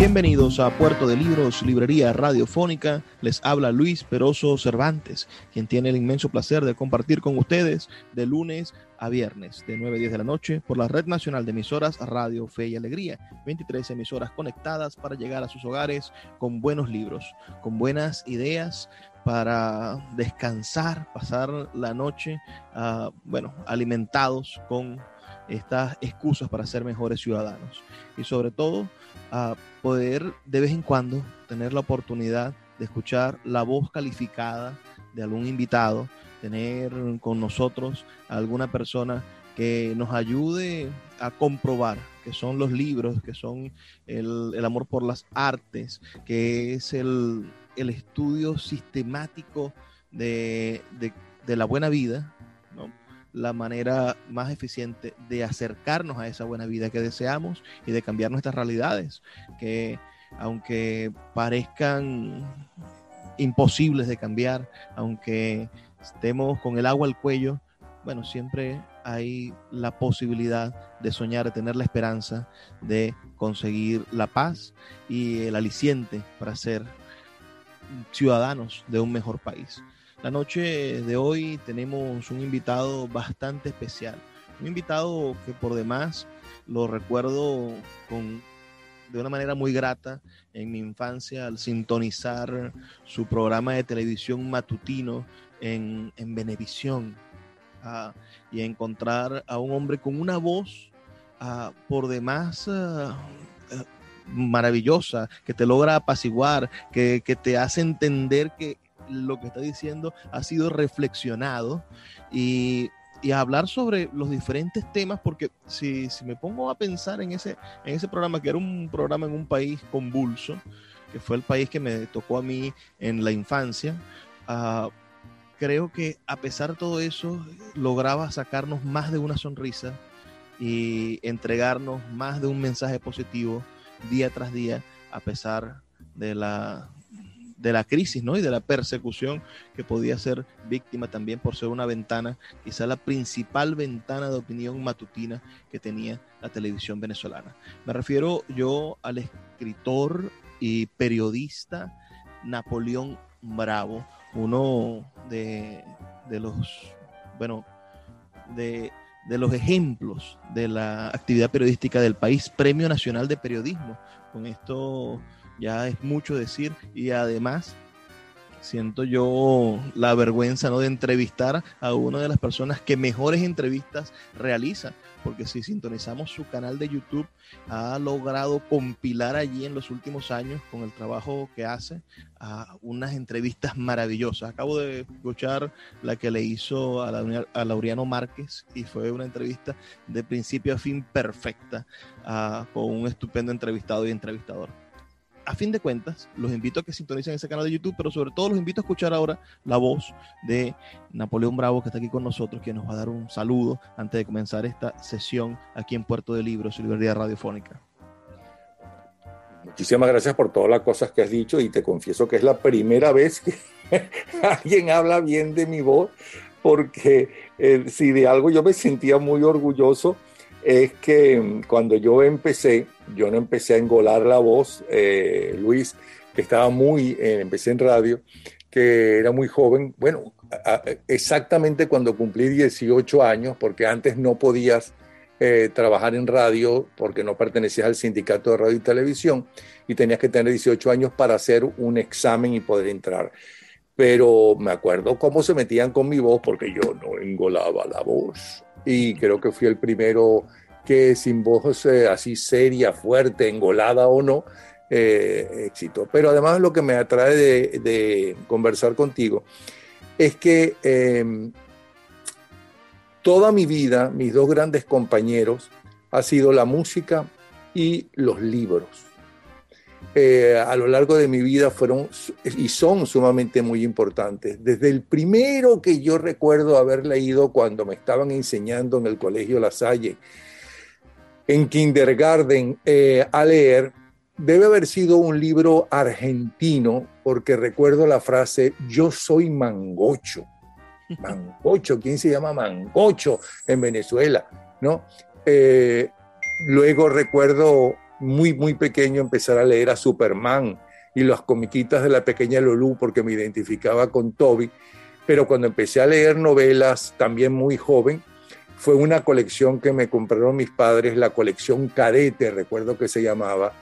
Bienvenidos a Puerto de Libros, Librería Radiofónica. Les habla Luis Peroso Cervantes, quien tiene el inmenso placer de compartir con ustedes de lunes a viernes, de 9 a 10 de la noche, por la Red Nacional de Emisoras Radio Fe y Alegría. 23 emisoras conectadas para llegar a sus hogares con buenos libros, con buenas ideas para descansar, pasar la noche, uh, bueno, alimentados con estas excusas para ser mejores ciudadanos. Y sobre todo, a poder de vez en cuando tener la oportunidad de escuchar la voz calificada de algún invitado, tener con nosotros alguna persona que nos ayude a comprobar que son los libros, que son el, el amor por las artes, que es el, el estudio sistemático de, de, de, la buena vida. La manera más eficiente de acercarnos a esa buena vida que deseamos y de cambiar nuestras realidades, que aunque parezcan imposibles de cambiar, aunque estemos con el agua al cuello, bueno, siempre hay la posibilidad de soñar, de tener la esperanza de conseguir la paz y el aliciente para ser ciudadanos de un mejor país. La noche de hoy tenemos un invitado bastante especial, un invitado que por demás lo recuerdo con, de una manera muy grata en mi infancia al sintonizar su programa de televisión matutino en, en Venevisión uh, y encontrar a un hombre con una voz uh, por demás uh, maravillosa, que te logra apaciguar, que, que te hace entender que lo que está diciendo ha sido reflexionado y, y hablar sobre los diferentes temas, porque si, si, me pongo a pensar en ese, en ese programa, que era un programa en un país convulso, que fue el país que me tocó a mí en la infancia, uh, creo que a pesar de todo eso, lograba sacarnos más de una sonrisa y entregarnos más de un mensaje positivo día tras día, a pesar de la, de la crisis ¿no? y de la persecución que podía ser víctima también por ser una ventana, quizá la principal ventana de opinión matutina que tenía la televisión venezolana. Me refiero yo al escritor y periodista Napoleón Bravo, uno de, de los, bueno, de, de los ejemplos de la actividad periodística del país, Premio Nacional de Periodismo. Con esto ya es mucho decir y además siento yo la vergüenza ¿no? de entrevistar a una de las personas que mejores entrevistas realiza, porque si sintonizamos su canal de YouTube, ha logrado compilar allí en los últimos años con el trabajo que hace a unas entrevistas maravillosas. Acabo de escuchar la que le hizo a, la, a Laureano Márquez y fue una entrevista de principio a fin perfecta uh, con un estupendo entrevistado y entrevistador a fin de cuentas, los invito a que sintonicen ese canal de YouTube, pero sobre todo los invito a escuchar ahora la voz de Napoleón Bravo, que está aquí con nosotros, que nos va a dar un saludo antes de comenzar esta sesión aquí en Puerto de Libros y Librería Radiofónica. Muchísimas gracias por todas las cosas que has dicho y te confieso que es la primera vez que alguien habla bien de mi voz, porque eh, si de algo yo me sentía muy orgulloso, es que cuando yo empecé, yo no empecé a engolar la voz, eh, Luis, que estaba muy, eh, empecé en radio, que era muy joven, bueno, exactamente cuando cumplí 18 años, porque antes no podías eh, trabajar en radio porque no pertenecías al sindicato de radio y televisión y tenías que tener 18 años para hacer un examen y poder entrar. Pero me acuerdo cómo se metían con mi voz porque yo no engolaba la voz. Y creo que fui el primero que sin voz eh, así seria, fuerte, engolada o no, eh, éxito. Pero además lo que me atrae de, conversar contigo es que em, toda mi vida, mis dos grandes compañeros, ha sido la música y los libros. Eh, a lo largo de mi vida fueron y son sumamente muy importantes. Desde el primero que yo recuerdo haber leído cuando me estaban enseñando en el Colegio La Salle, en kindergarten, eh, a leer, debe haber sido un libro argentino, porque recuerdo la frase, yo soy mangocho. Mangocho, ¿quién se llama Mangocho en Venezuela? ¿No? Eh, luego recuerdo muy, muy pequeño empezar a leer a Superman y las comiquitas de la pequeña Lulú porque me identificaba con Toby. Pero cuando empecé a leer novelas, también muy joven, fue una colección que me compraron mis padres, la colección Cadete, recuerdo que se llamaba,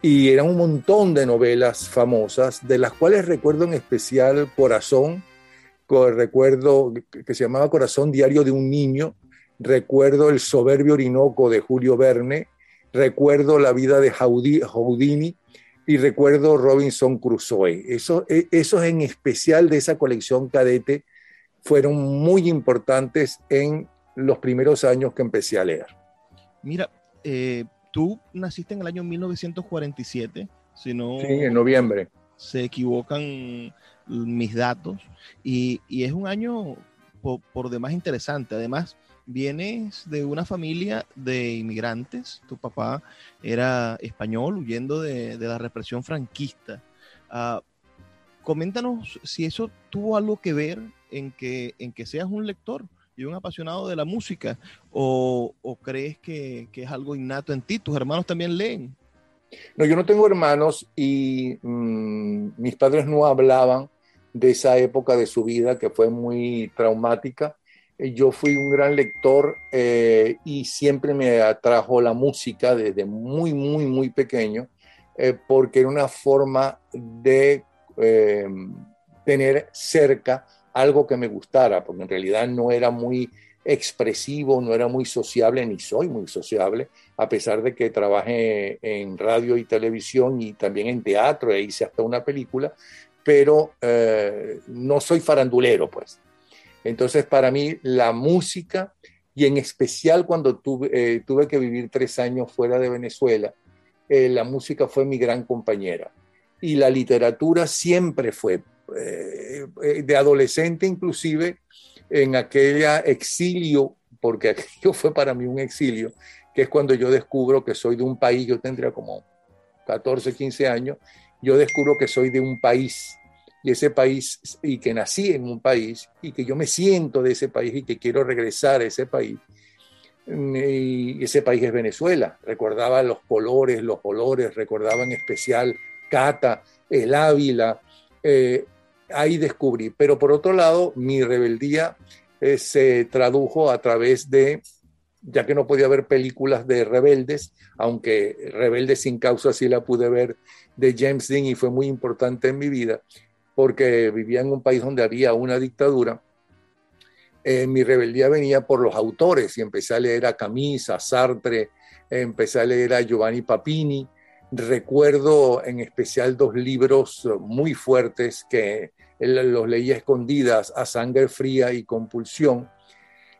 y eran un montón de novelas famosas, de las cuales recuerdo en especial Corazón, recuerdo que se llamaba Corazón Diario de un Niño, recuerdo El Soberbio Orinoco de Julio Verne, recuerdo La vida de Houdini y recuerdo Robinson Crusoe. Eso, e, esos en especial de esa colección cadete fueron muy importantes en los primeros años que empecé a leer. Mira, eh, tú naciste en el año 1947, si no... Sí, en noviembre. Se equivocan mis datos y, es un año por, demás interesante. Además, vienes de una familia de inmigrantes, tu papá era español huyendo de, la represión franquista. Uh, coméntanos si eso tuvo algo que ver en que, en que seas un lector y un apasionado de la música o, crees que, es algo innato en ti, tus hermanos también leen. No, yo no tengo hermanos y mm, mis padres no hablaban de esa época de su vida que fue muy traumática. Eh, yo fui un gran lector eh, y siempre me atrajo la música desde muy, muy, muy pequeño, eh, porque era una forma de tener cerca algo que me gustara, porque en realidad no era muy expresivo, no era muy sociable, ni soy muy sociable, a pesar de que trabajé en radio y televisión y también en teatro e hice hasta una película, pero eh, no soy farandulero, pues. Entonces, para mí, la música, y en especial cuando tuve, eh, tuve que vivir tres años fuera de Venezuela, eh, la música fue mi gran compañera. Y la literatura siempre fue, de adolescente inclusive, en aquella exilio, porque aquello fue para mí un exilio, que es cuando yo descubro que soy de un país, yo tendría como 14, 15 años, yo descubro que soy de un país y ese país y que nací en un país y que yo me siento de ese país y que quiero regresar a ese país. Y ese país es Venezuela. Recordaba los colores, los olores, recordaba en especial Cata, el Ávila. Eh, ahí descubrí. Pero por otro lado, mi rebeldía eh, se tradujo a través de ya que no podía ver películas de rebeldes, aunque Rebeldes sin causa sí la pude ver de James Dean y fue muy importante en mi vida, porque vivía en un país donde había una dictadura. Eh, mi rebeldía venía por los autores y empecé a leer a Camus, a Sartre, empecé a leer a Giovanni Papini. Recuerdo en especial dos libros muy fuertes que los leía escondidas, A Sangre Fría y Compulsión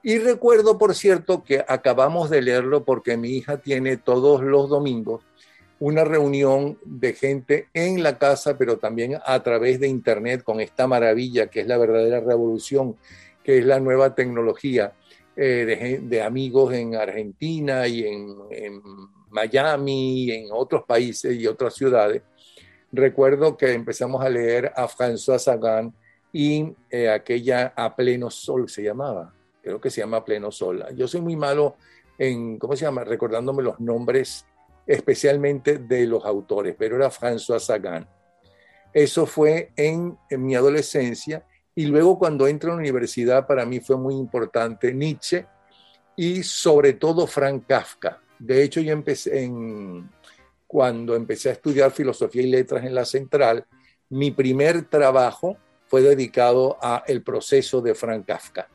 y recuerdo, por cierto, que acabamos de leerlo porque mi hija tiene todos los domingos una reunión de gente en la casa, pero también a través de Internet con esta maravilla que es la verdadera revolución, que es la nueva tecnología eh, de, amigos en Argentina y en, Miami y en otros países y otras ciudades. Recuerdo que empezamos a leer a François Sagan y eh, aquella A Pleno Sol se llamaba creo que se llama Pleno Sol. Yo soy muy malo en, ¿cómo se llama? Recordándome los nombres especialmente de los autores, pero era François Sagan. Eso fue en, mi adolescencia y luego cuando entro a la universidad para mí fue muy importante Nietzsche y sobre todo Frank Kafka. De hecho, yo empecé cuando empecé a estudiar filosofía y letras en la central, mi primer trabajo fue dedicado a el proceso de Frank Kafka.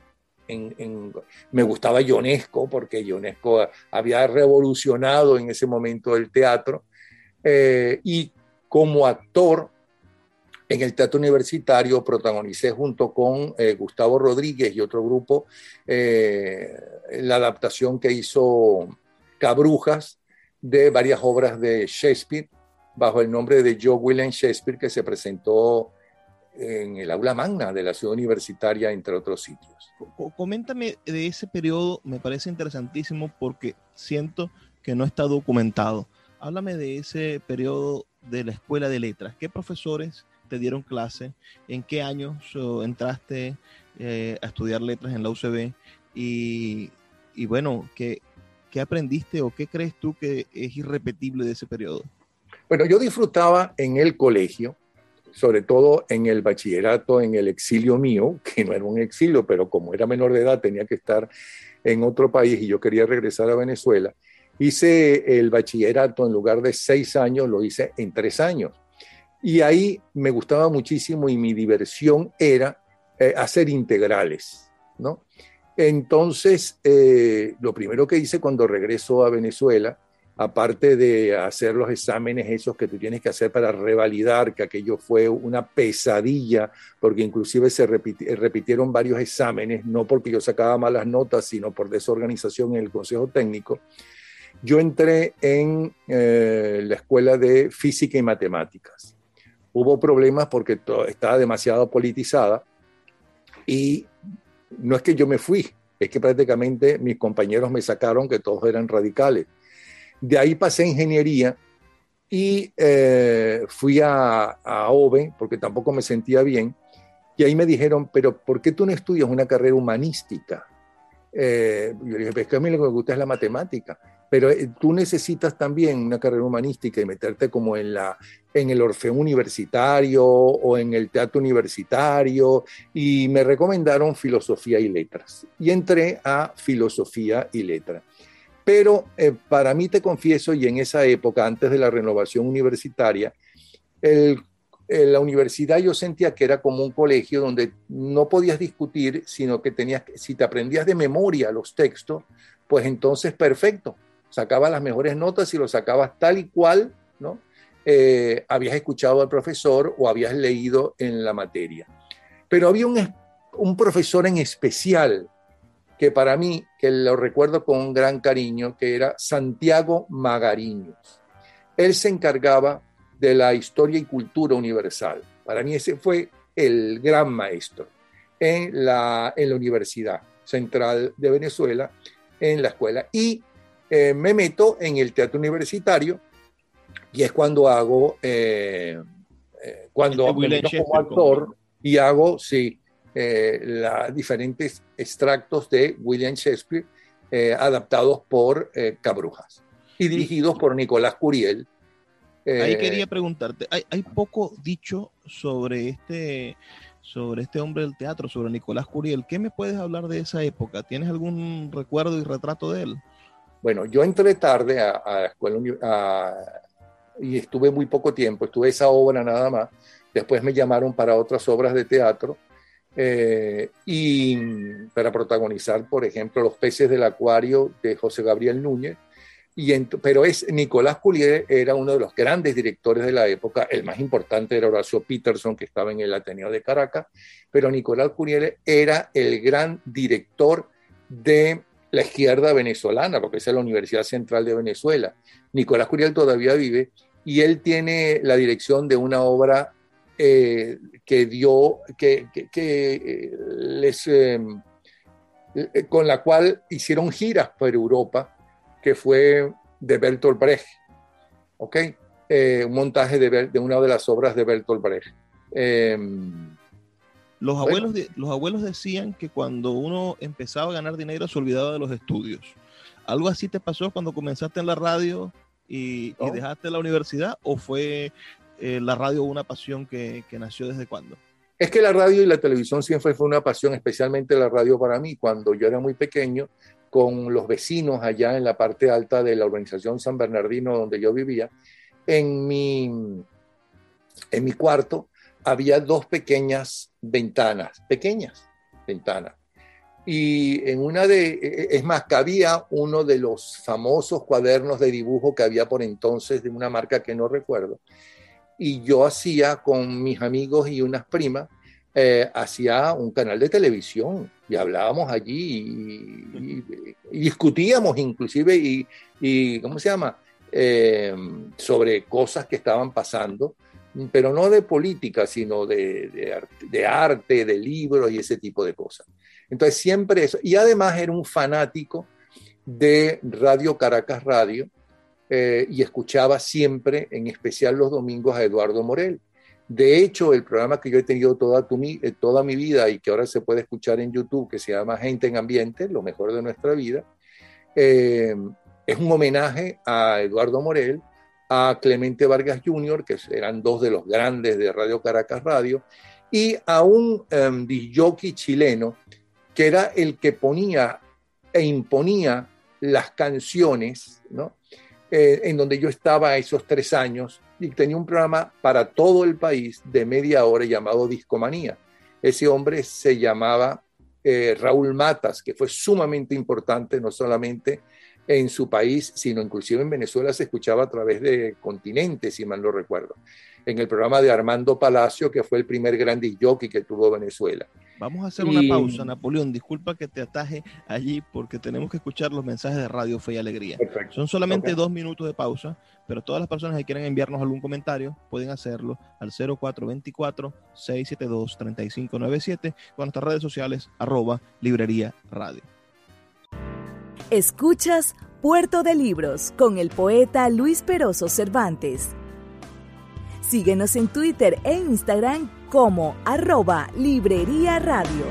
Me gustaba Ionesco porque Ionesco había revolucionado en ese momento el teatro eh, y como actor en el teatro universitario protagonicé junto con eh, Gustavo Rodríguez y otro grupo eh, la adaptación que hizo Cabrujas de varias obras de Shakespeare bajo el nombre de Joe William Shakespeare que se presentó en el aula magna de la ciudad universitaria, entre otros sitios. Coméntame de ese periodo, me parece interesantísimo porque siento que no está documentado. Háblame de ese periodo de la escuela de letras. ¿Qué profesores te dieron clase? ¿En qué años entraste eh, a estudiar letras en la UCB? Y, y bueno, ¿qué, ¿qué aprendiste o qué crees tú que es irrepetible de ese periodo? Bueno, yo disfrutaba en el colegio, sobre todo en el bachillerato, en el exilio mío, que no era un exilio, pero como era menor de edad tenía que estar en otro país y yo quería regresar a Venezuela. Hice el bachillerato en lugar de seis años, lo hice en tres años. Y ahí me gustaba muchísimo y mi diversión era eh, hacer integrales, ¿no? Entonces, eh, lo primero que hice cuando regreso a Venezuela, aparte de hacer los exámenes esos que tú tienes que hacer para revalidar que aquello fue una pesadilla, porque inclusive se repitieron varios exámenes, no porque yo sacaba malas notas, sino por desorganización en el Consejo Técnico, yo entré en eh, la Escuela de Física y Matemáticas hubo problemas porque estaba demasiado politizada y no es que yo me fui, es que prácticamente mis compañeros me sacaron que todos eran radicales. De ahí pasé a ingeniería y eh, fui a, a OVE porque tampoco me sentía bien. Y ahí me dijeron, pero ¿por qué tú no estudias una carrera humanística? Eh, yo dije, pues que a mí lo que me gusta es la matemática pero eh, tú necesitas también una carrera humanística y meterte como en, la, en el Orfeón Universitario o en el Teatro Universitario y me recomendaron Filosofía y Letras y entré a Filosofía y Letras. Pero eh, para mí te confieso, y en esa época, antes de la renovación universitaria, la universidad yo sentía que era como un colegio donde no podías discutir, sino que tenías, si te aprendías de memoria los textos, pues entonces perfecto, sacabas las mejores notas y lo sacabas tal y cual, ¿no? Eh, habías escuchado al profesor o habías leído en la materia. Pero había un, un profesor en especial que para mí, que lo recuerdo con un gran cariño, que era Santiago Magariños. Él se encargaba de la historia y cultura universal. Para mí ese fue el gran maestro en la, en la Universidad Central de Venezuela, en la escuela. Y eh, me meto en el teatro universitario y es cuando hago, eh, eh, cuando me meto como actor y hago, sí, los diferentes extractos de William Shakespeare adaptados por Cabrujas y dirigidos por Nicolás Curiel. Ahí quería preguntarte, hay, hay poco dicho sobre este sobre este hombre del teatro, sobre Nicolás Curiel. ¿Qué me puedes hablar de esa época? ¿Tienes algún recuerdo y retrato de él? Bueno, yo entré tarde a, la escuela y estuve muy poco tiempo, estuve esa obra nada más. Después me llamaron para otras obras de teatro eh, y para protagonizar, por ejemplo, Los peces del acuario de José Gabriel Núñez. Y pero es Nicolás Culier era uno de los grandes directores de la época, el más importante era Horacio Peterson, que estaba en el Ateneo de Caracas, pero Nicolás Culier era el gran director de la izquierda venezolana, porque es la Universidad Central de Venezuela. Nicolás Curiel todavía vive y él tiene la dirección de una obra eh, que dio, que, eh, les, em, eh, con la cual hicieron giras por Europa, que fue de Bertolt Brecht, ¿ok? un montaje de, de, una de las obras de Bertolt Brecht. Em, los abuelos, los abuelos decían que cuando uno empezaba a ganar dinero se olvidaba de los estudios. ¿Algo así te pasó cuando comenzaste en la radio y, dejaste la universidad o fue eh, la radio una pasión que, nació desde cuándo? Es que la radio y la televisión siempre fue una pasión, especialmente la radio para mí. Cuando yo era muy pequeño, con los vecinos allá en la parte alta de la urbanización San Bernardino donde yo vivía, en mi, en mi cuarto había dos pequeñas ventanas, pequeñas ventanas. Y en una de, es más, cabía uno de los famosos cuadernos de dibujo que había por entonces de una marca que no recuerdo. Y yo hacía con mis amigos y unas primas, eh, hacía un canal de televisión y hablábamos allí y, discutíamos inclusive y, y, ¿cómo se llama? Eh, sobre cosas que estaban pasando, pero no de política, sino de, de, arte, de libros y ese tipo de cosas. Entonces siempre eso. Y además era un fanático de Radio Caracas Radio eh, y escuchaba siempre, en especial los domingos, a Eduardo Morel. De hecho, el programa que yo he tenido toda, tu, eh, toda mi vida y que ahora se puede escuchar en YouTube, que se llama Gente en Ambiente, lo mejor de nuestra vida, es un homenaje a Eduardo Morel, a Clemente Vargas Jr., que eran dos de los grandes de Radio Caracas Radio, y a un um, chileno que era el que ponía e imponía las canciones, ¿no? Eh, en donde yo estaba esos tres años y tenía un programa para todo el país de media hora llamado Discomanía. Ese hombre se llamaba eh, Raúl Matas, que fue sumamente importante, no solamente en su país, sino inclusive en Venezuela se escuchaba a través de continentes, si mal no recuerdo, en el programa de Armando Palacio, que fue el primer gran jockey que tuvo Venezuela. Vamos a hacer una pausa, Napoleón. Disculpa que te ataje allí porque tenemos que escuchar los mensajes de Radio Fe y Alegría. Son solamente dos minutos de pausa, pero todas las personas que quieran enviarnos algún comentario pueden hacerlo al 0424-672-3597 con nuestras redes sociales arroba librería radio. Escuchas Puerto de Libros con el poeta Luis Peroso Cervantes. Síguenos en Twitter e Instagram como arroba Librería Radio.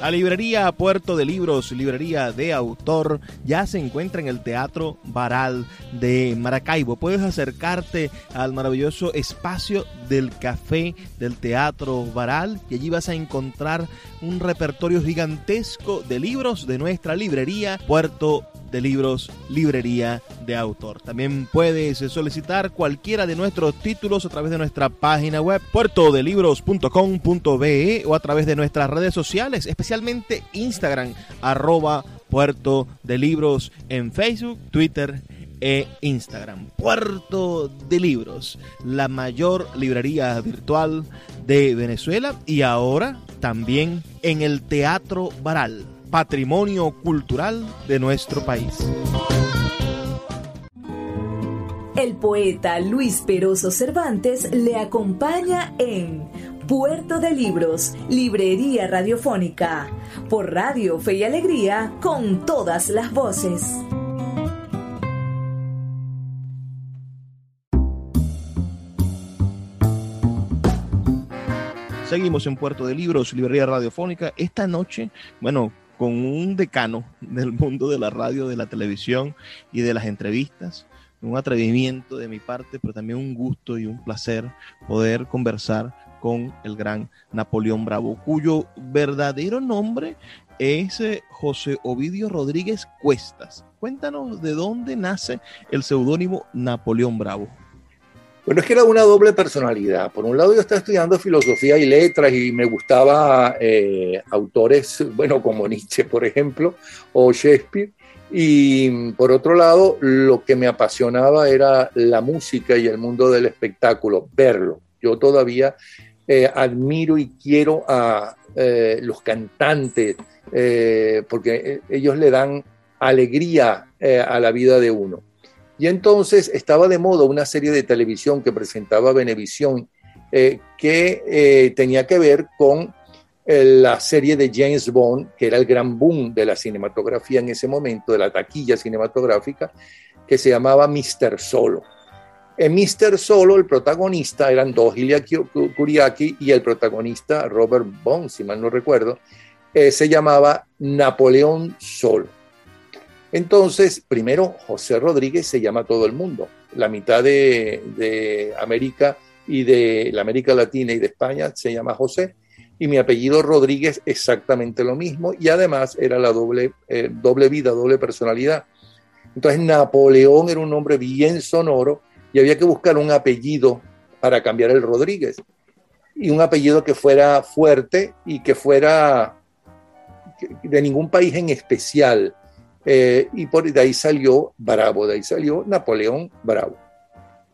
La librería Puerto de Libros, librería de autor, ya se encuentra en el Teatro Baral de Maracaibo. Puedes acercarte al maravilloso espacio del café del Teatro Baral y allí vas a encontrar un repertorio gigantesco de libros de nuestra librería Puerto de libros, librería de autor. También puedes solicitar cualquiera de nuestros títulos a través de nuestra página web puertodelibros.com.be o a través de nuestras redes sociales, especialmente Instagram, arroba puerto de libros en Facebook, Twitter e Instagram. Puerto de Libros, la mayor librería virtual de Venezuela y ahora también en el Teatro Baral patrimonio cultural de nuestro país. El poeta Luis Peroso Cervantes le acompaña en Puerto de Libros, Librería Radiofónica, por Radio Fe y Alegría, con todas las voces. Seguimos en Puerto de Libros, Librería Radiofónica. Esta noche, bueno, con un decano del mundo de la radio, de la televisión y de las entrevistas. Un atrevimiento de mi parte, pero también un gusto y un placer poder conversar con el gran Napoleón Bravo, cuyo verdadero nombre es eh, José Ovidio Rodríguez Cuestas. Cuéntanos de dónde nace el seudónimo Napoleón Bravo. Bueno, es que era una doble personalidad. Por un lado, yo estaba estudiando filosofía y letras y me gustaba eh, autores, bueno, como Nietzsche, por ejemplo, o Shakespeare. Y por otro lado, lo que me apasionaba era la música y el mundo del espectáculo, verlo. Yo todavía eh, admiro y quiero a eh, los cantantes, porque ellos le dan alegría a la vida de uno. Y entonces estaba de moda una serie de televisión que presentaba Venevisión eh, que eh, tenía que ver con eh, la serie de James Bond, que era el gran boom de la cinematografía en ese momento, de la taquilla cinematográfica, que se llamaba Mr. Solo. En Mr. Solo, el protagonista eran dos, Ilya Kuriaki y el protagonista Robert Bond, si mal no recuerdo, se llamaba Napoleón Solo. Entonces, primero, José Rodríguez se llama todo el mundo. La mitad de, América y de la América Latina y de España se llama José. y mi apellido Rodríguez exactamente lo mismo y además era la doble, eh, doble vida, doble personalidad. Entonces Napoleón era un nombre bien sonoro y había que buscar un apellido para cambiar el Rodríguez y un apellido que fuera fuerte y que fuera de ningún país en especial. Eh, y por de ahí salió Bravo, de ahí salió Napoleón Bravo.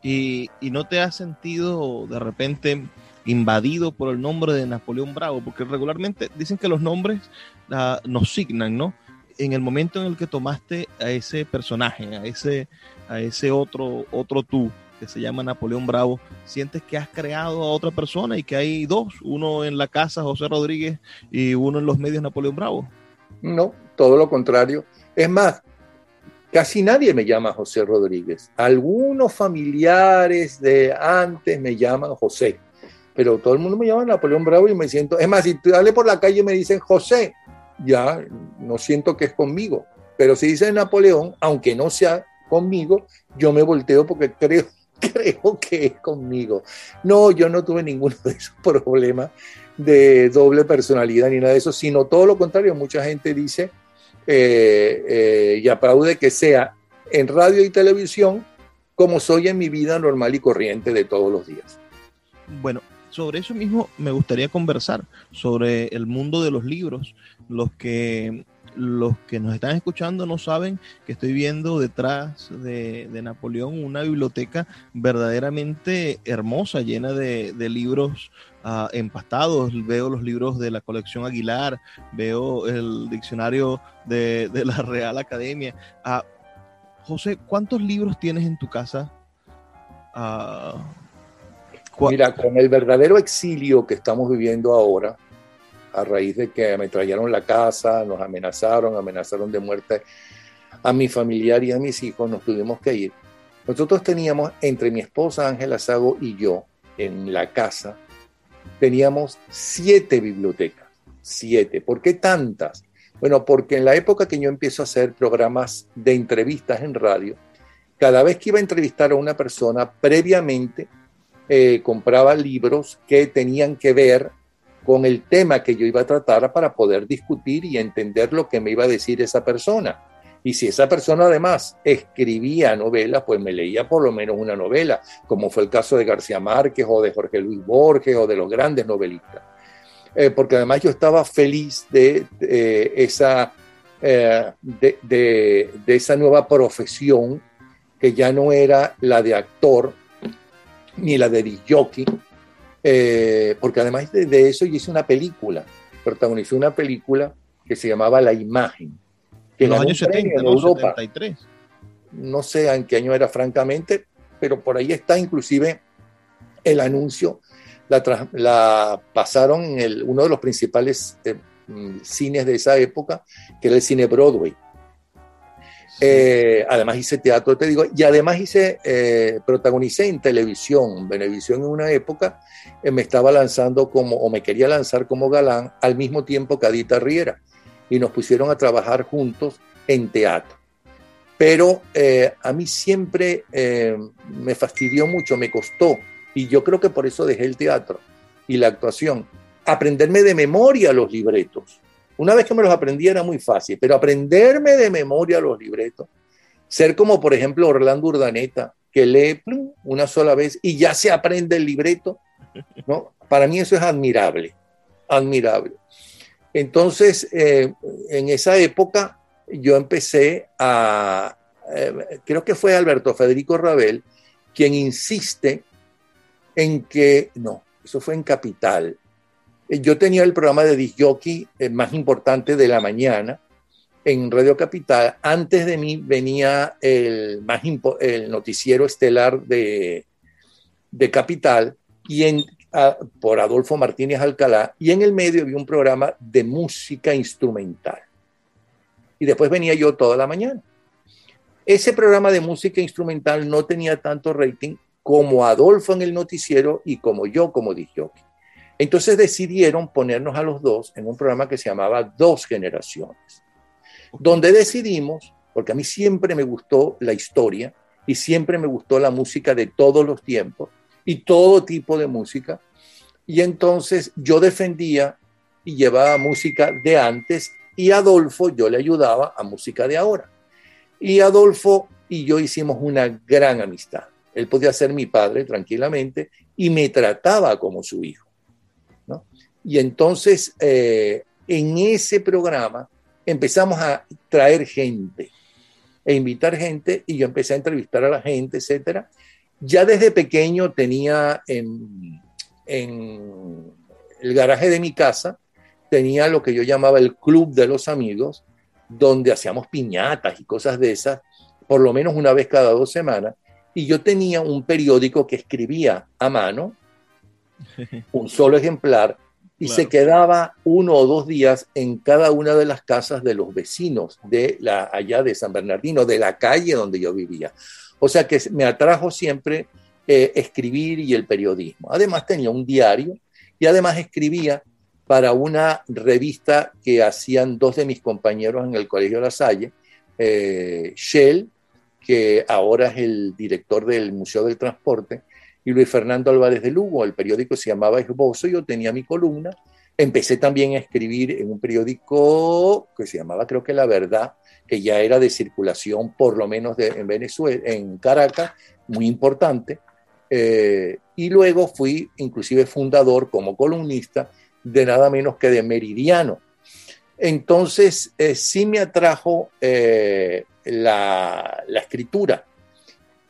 ¿Y, y no te has sentido de repente invadido por el nombre de Napoleón Bravo, porque regularmente dicen que los nombres uh, nos signan, ¿no? En el momento en el que tomaste a ese personaje, a ese, a ese otro, otro tú, que se llama Napoleón Bravo, sientes que has creado a otra persona y que hay dos, uno en la casa José Rodríguez y uno en los medios Napoleón Bravo. No, todo lo contrario. Es más, casi nadie me llama José Rodríguez. Algunos familiares de antes me llaman José pero todo el mundo me llama Napoleón Bravo y me siento, es más, si sale por la calle y me dicen José, ya no siento que es conmigo, pero si dicen Napoleón, aunque no sea conmigo, yo me volteo porque creo, creo que es conmigo. No, yo no tuve ninguno de esos problemas de doble personalidad ni nada de eso, sino todo lo contrario, mucha gente dice eh, eh, y aplaude que sea en radio y televisión como soy en mi vida normal y corriente de todos los días. Bueno, sobre eso mismo me gustaría conversar, sobre el mundo de los libros. Los que, los que nos están escuchando no saben que estoy viendo detrás de, Napoleón una biblioteca verdaderamente hermosa, llena de, libros uh, empastados. Veo los libros de la colección Aguilar, veo el diccionario de, la Real Academia. Uh, José, ¿cuántos libros tienes en tu casa? Uh, Mira, con el verdadero exilio que estamos viviendo ahora, a raíz de que me trajeron la casa, nos amenazaron, amenazaron de muerte a mi familiar y a mis hijos, nos tuvimos que ir. Nosotros teníamos, entre mi esposa Ángela Sago y yo, en la casa, teníamos siete bibliotecas. Siete. ¿Por qué tantas? Bueno, porque en la época que yo empiezo a hacer programas de entrevistas en radio, cada vez que iba a entrevistar a una persona, previamente eh, compraba libros que tenían que ver con el tema que yo iba a tratar para poder discutir y entender lo que me iba a decir esa persona. Y si esa persona además escribía novelas, pues me leía por lo menos una novela, como fue el caso de García Márquez o de Jorge Luis Borges o de los grandes novelistas. Eh, porque además yo estaba feliz de, esa, eh, de, esa nueva profesión que ya no era la de actor, ni la de Dijoki, eh, porque además de, eso hice una película, protagonizé una película que se llamaba La Imagen. Que en los años 70, en Europa. No sé en qué año era francamente, pero por ahí está inclusive el anuncio. La, la pasaron en el, uno de los principales eh, mm, cines de esa época, que era el cine Broadway. Eh, además hice teatro, te digo, y además hice, eh, protagonicé en televisión. Venevisión en una época eh, me estaba lanzando como, o me quería lanzar como galán, al mismo tiempo que Adita Riera. Y nos pusieron a trabajar juntos en teatro. Pero a mí siempre me fastidió mucho, me costó, y yo creo que por eso dejé el teatro y la actuación, aprenderme de memoria los libretos una vez que me los aprendí era muy fácil, pero aprenderme de memoria los libretos, ser como por ejemplo Orlando Urdaneta, que lee una sola vez y ya se aprende el libreto, ¿no? Para mí eso es admirable, admirable. Entonces, eh, en esa época yo empecé a, eh, creo que fue Alberto Federico Rabel, quien insiste en que, no, eso fue en Capital, eh, yo tenía el programa de disc jockey eh, más importante de la mañana en Radio Capital. Antes de mí venía el, más el noticiero estelar de, de Capital y en, por Adolfo Martínez Alcalá y en el medio había un programa de música instrumental. Y después venía yo toda la mañana. Ese programa de música instrumental no tenía tanto rating como Adolfo en el noticiero y como yo como disc jockey. Entonces decidieron ponernos a los dos en un programa que se llamaba Dos Generaciones, donde decidimos, porque a mí siempre me gustó la historia y siempre me gustó la música de todos los tiempos y todo tipo de música, Y entonces yo defendía y llevaba música de antes y Adolfo yo le ayudaba a música de ahora. Y Adolfo y yo hicimos una gran amistad. Él podía ser mi padre tranquilamente y me trataba como su hijo. ¿no? Y entonces eh, en ese programa empezamos a traer gente e invitar gente y yo empecé a entrevistar a la gente, etcétera. Ya desde pequeño tenía en, en el garaje de mi casa, tenía lo que yo llamaba el club de los amigos, donde hacíamos piñatas y cosas de esas, por lo menos una vez cada dos semanas. Y yo tenía un periódico que escribía a mano, un solo ejemplar, y se quedaba uno o dos días en cada una de las casas de los vecinos de la allá de San Bernardino, de la calle donde yo vivía. O sea que me atrajo siempre eh, escribir y el periodismo. Además tenía un diario y además escribía para una revista que hacían dos de mis compañeros en el Colegio La Salle, eh, Shell, que ahora es el director del Museo del Transporte, y Luis Fernando Álvarez de Lugo. El periódico se llamaba Esbozo, yo tenía mi columna. Empecé también a escribir en un periódico que se llamaba, creo que La Verdad, que ya era de circulación, por lo menos de, en Venezuela, en Caracas, muy importante. Eh, y luego fui inclusive fundador como columnista de nada menos que de Meridiano. Entonces, eh, sí me atrajo eh, la, la, escritura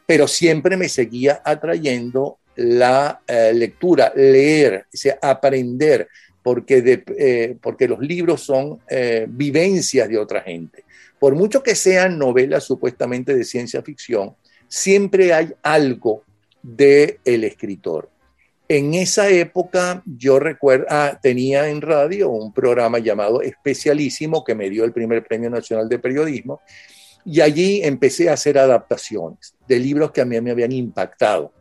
pero siempre me seguía atrayendo la eh, lectura, leer, aprender, porque, eh, porque los libros son eh, vivencias de otra gente. Por mucho que sean novelas supuestamente de ciencia ficción, siempre hay algo del el escritor. En esa época yo recuerdo, ah, tenía en radio un programa llamado Especialísimo que me dio el primer Premio Nacional de Periodismo y allí empecé a hacer adaptaciones de libros que a mí me habían impactado.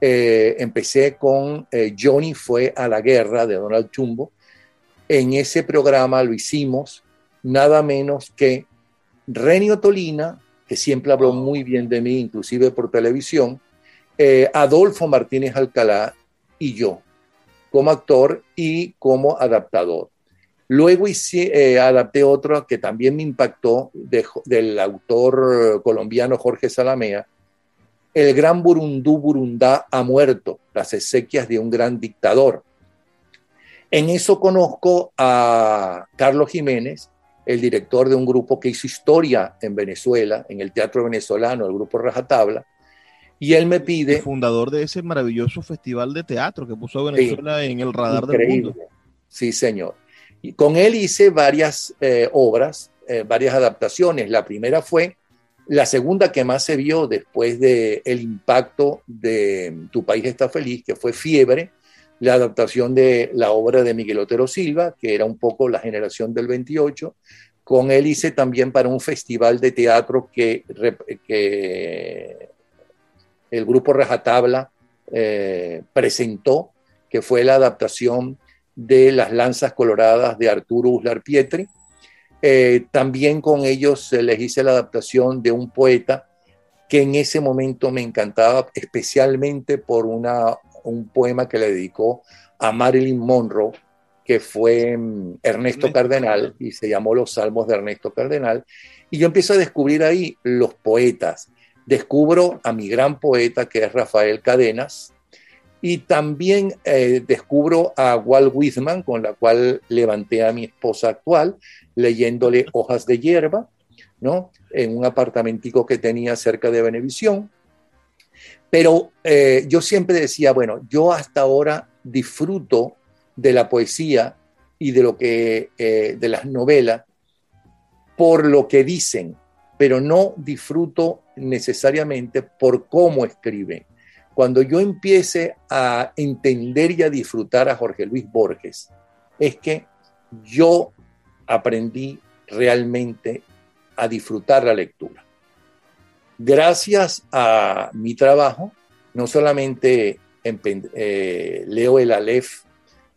Eh, empecé con eh, Johnny fue a la guerra de Donald Chumbo. En ese programa lo hicimos nada menos que Renio Tolina, que siempre habló muy bien de mí, inclusive por televisión, eh, Adolfo Martínez Alcalá y yo, como actor y como adaptador. Luego hice, eh, adapté otro que también me impactó del autor colombiano Jorge Salamea, El gran Burundú Burundá ha muerto, las exequias de un gran dictador. En eso conozco a Carlos Jiménez, el director de un grupo que hizo historia en Venezuela, en el teatro venezolano, el grupo Rajatabla, y él me pide... El fundador de ese maravilloso festival de teatro que puso a Venezuela en el radar del mundo. Sí, señor. Y con él hice varias eh, obras, eh, varias adaptaciones. La primera fue la segunda que más se vio después del el impacto de Tu país está feliz, que fue Fiebre, la adaptación de la obra de Miguel Otero Silva, que era un poco la generación del 28. Con él hice también para un festival de teatro que, el grupo Rajatabla eh, presentó, que fue la adaptación de Las Lanzas Coloradas de Arturo Uslar Pietri. Eh, también con ellos les hice la adaptación de un poeta que en ese momento me encantaba, especialmente por una, un poema que le dedicó a Marilyn Monroe, que fue mm, Ernesto Cardenal, y se llamó Los Salmos de Ernesto Cardenal. Y yo empiezo a descubrir ahí los poetas. Descubro a mi gran poeta, que es Rafael Cadenas, y también eh, descubro a Walt Whitman, con la cual levanté a mi esposa actual, leyéndole Hojas de Hierba, ¿no? En un apartamentico que tenía cerca de Venevisión. Pero eh, yo siempre decía, bueno, yo hasta ahora disfruto de la poesía y de lo que eh, de las novelas por lo que dicen, pero no disfruto necesariamente por cómo escriben cuando yo empiece a entender y a disfrutar a Jorge Luis Borges, es que yo aprendí realmente a disfrutar la lectura. Gracias a mi trabajo, no solamente eh, leo el Aleph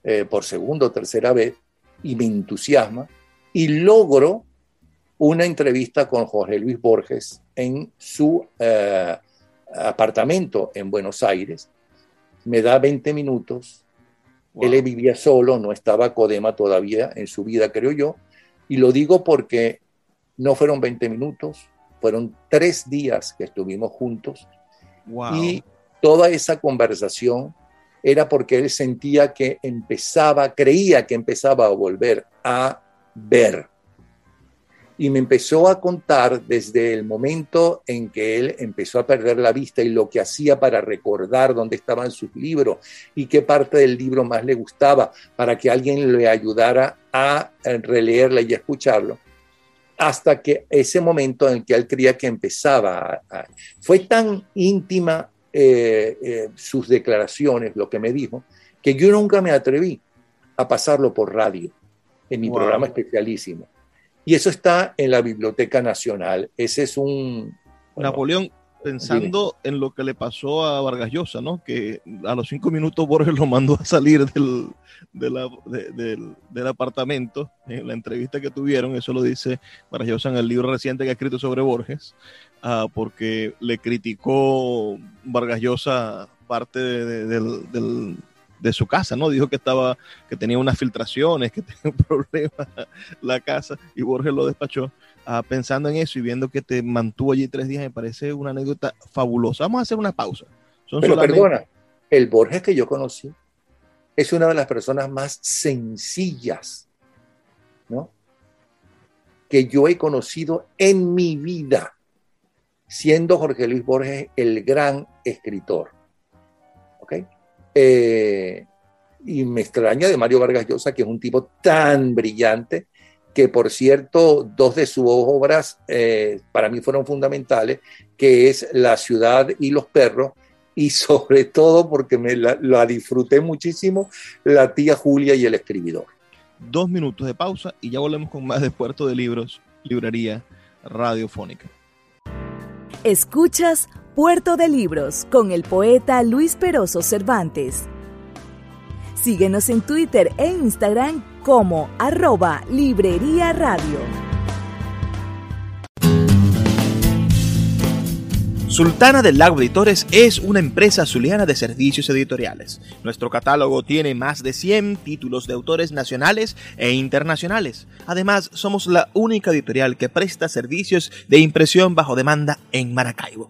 eh, por segunda o tercera vez y me entusiasma, y logro una entrevista con Jorge Luis Borges en su eh, apartamento en Buenos Aires, me da 20 minutos. Él vivía solo, no estaba Codema todavía en su vida, creo yo. Y lo digo porque no fueron 20 minutos, fueron tres días que estuvimos juntos. Y toda esa conversación era porque él sentía que empezaba, creía que empezaba a volver a ver. Y me empezó a contar desde el momento en que él empezó a perder la vista y lo que hacía para recordar dónde estaban sus libros y qué parte del libro más le gustaba para que alguien le ayudara a releerla y a escucharlo hasta que ese momento en que él creía que empezaba. fue tan íntima eh, eh, sus declaraciones, lo que me dijo, que yo nunca me atreví a pasarlo por radio en mi programa especialísimo. Y eso está en la Biblioteca Nacional. Ese es un... Napoleón, pensando en lo que le pasó a Vargas Llosa, ¿no? Que a los cinco minutos Borges lo mandó a salir del, del, apartamento, en la entrevista que tuvieron, eso lo dice Vargas Llosa en el libro reciente que ha escrito sobre Borges, uh, porque le criticó Vargas Llosa parte del de su casa, ¿no? Dijo que estaba, que tenía unas filtraciones, que tenía un problema la casa y Borges lo despachó. Ah, pensando en eso y viendo que te mantuvo allí tres días, me parece una anécdota fabulosa. Vamos a hacer una pausa. Pero perdona, el Borges que yo conocí es una de las personas más sencillas, ¿no? Que yo he conocido en mi vida, siendo Jorge Luis Borges el gran escritor. ¿Ok? Eh, y me extraña de Mario Vargas Llosa, que es un tipo tan brillante, que por cierto, dos de sus obras eh, para mí fueron fundamentales, que es La ciudad y los perros, y sobre todo porque me la, disfruté muchísimo, La tía Julia y el escribidor. Dos minutos de pausa y ya volvemos con más de Puerto de Libros, Librería Radiofónica. Escuchas Puerto de Libros con el poeta Luis Peroso Cervantes. Síguenos en Twitter e Instagram como arroba Librería Radio. Sultana del Lago Editores es una empresa zuliana de servicios editoriales. Nuestro catálogo tiene más de 100 títulos de autores nacionales e internacionales. Además, somos la única editorial que presta servicios de impresión bajo demanda en Maracaibo.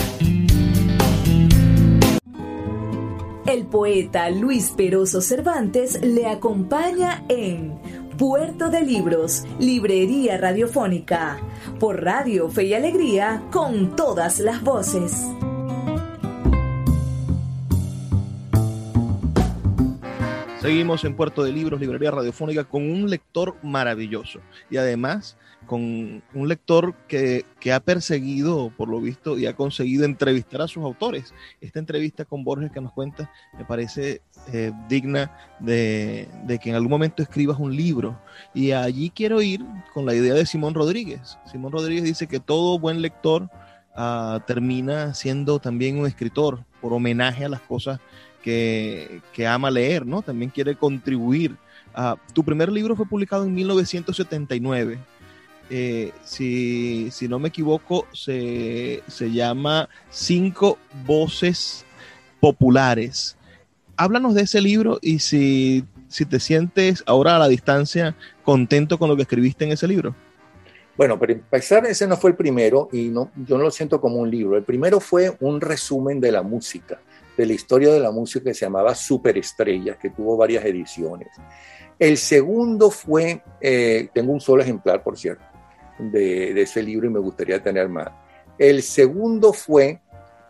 Poeta Luis Peroso Cervantes le acompaña en Puerto de Libros, Librería Radiofónica, por Radio Fe y Alegría, con todas las voces. Seguimos en Puerto de Libros, Librería Radiofónica, con un lector maravilloso y además con un lector que, ha perseguido, por lo visto, y ha conseguido entrevistar a sus autores. Esta entrevista con Borges que nos cuenta me parece eh, digna de, que en algún momento escribas un libro. Y allí quiero ir con la idea de Simón Rodríguez. Simón Rodríguez dice que todo buen lector ah, termina siendo también un escritor por homenaje a las cosas que, ama leer, ¿no? También quiere contribuir. Ah, tu primer libro fue publicado en 1979 eh, si, no me equivoco, se, llama Cinco Voces Populares. Háblanos de ese libro y si, si te sientes ahora a la distancia contento con lo que escribiste en ese libro. Bueno, para empezar, ese no fue el primero y no, yo no lo siento como un libro. El primero fue un resumen de la música, de la historia de la música que se llamaba Superestrellas, que tuvo varias ediciones. El segundo fue, eh, tengo un solo ejemplar, por cierto, de, ese libro y me gustaría tener más. El segundo fue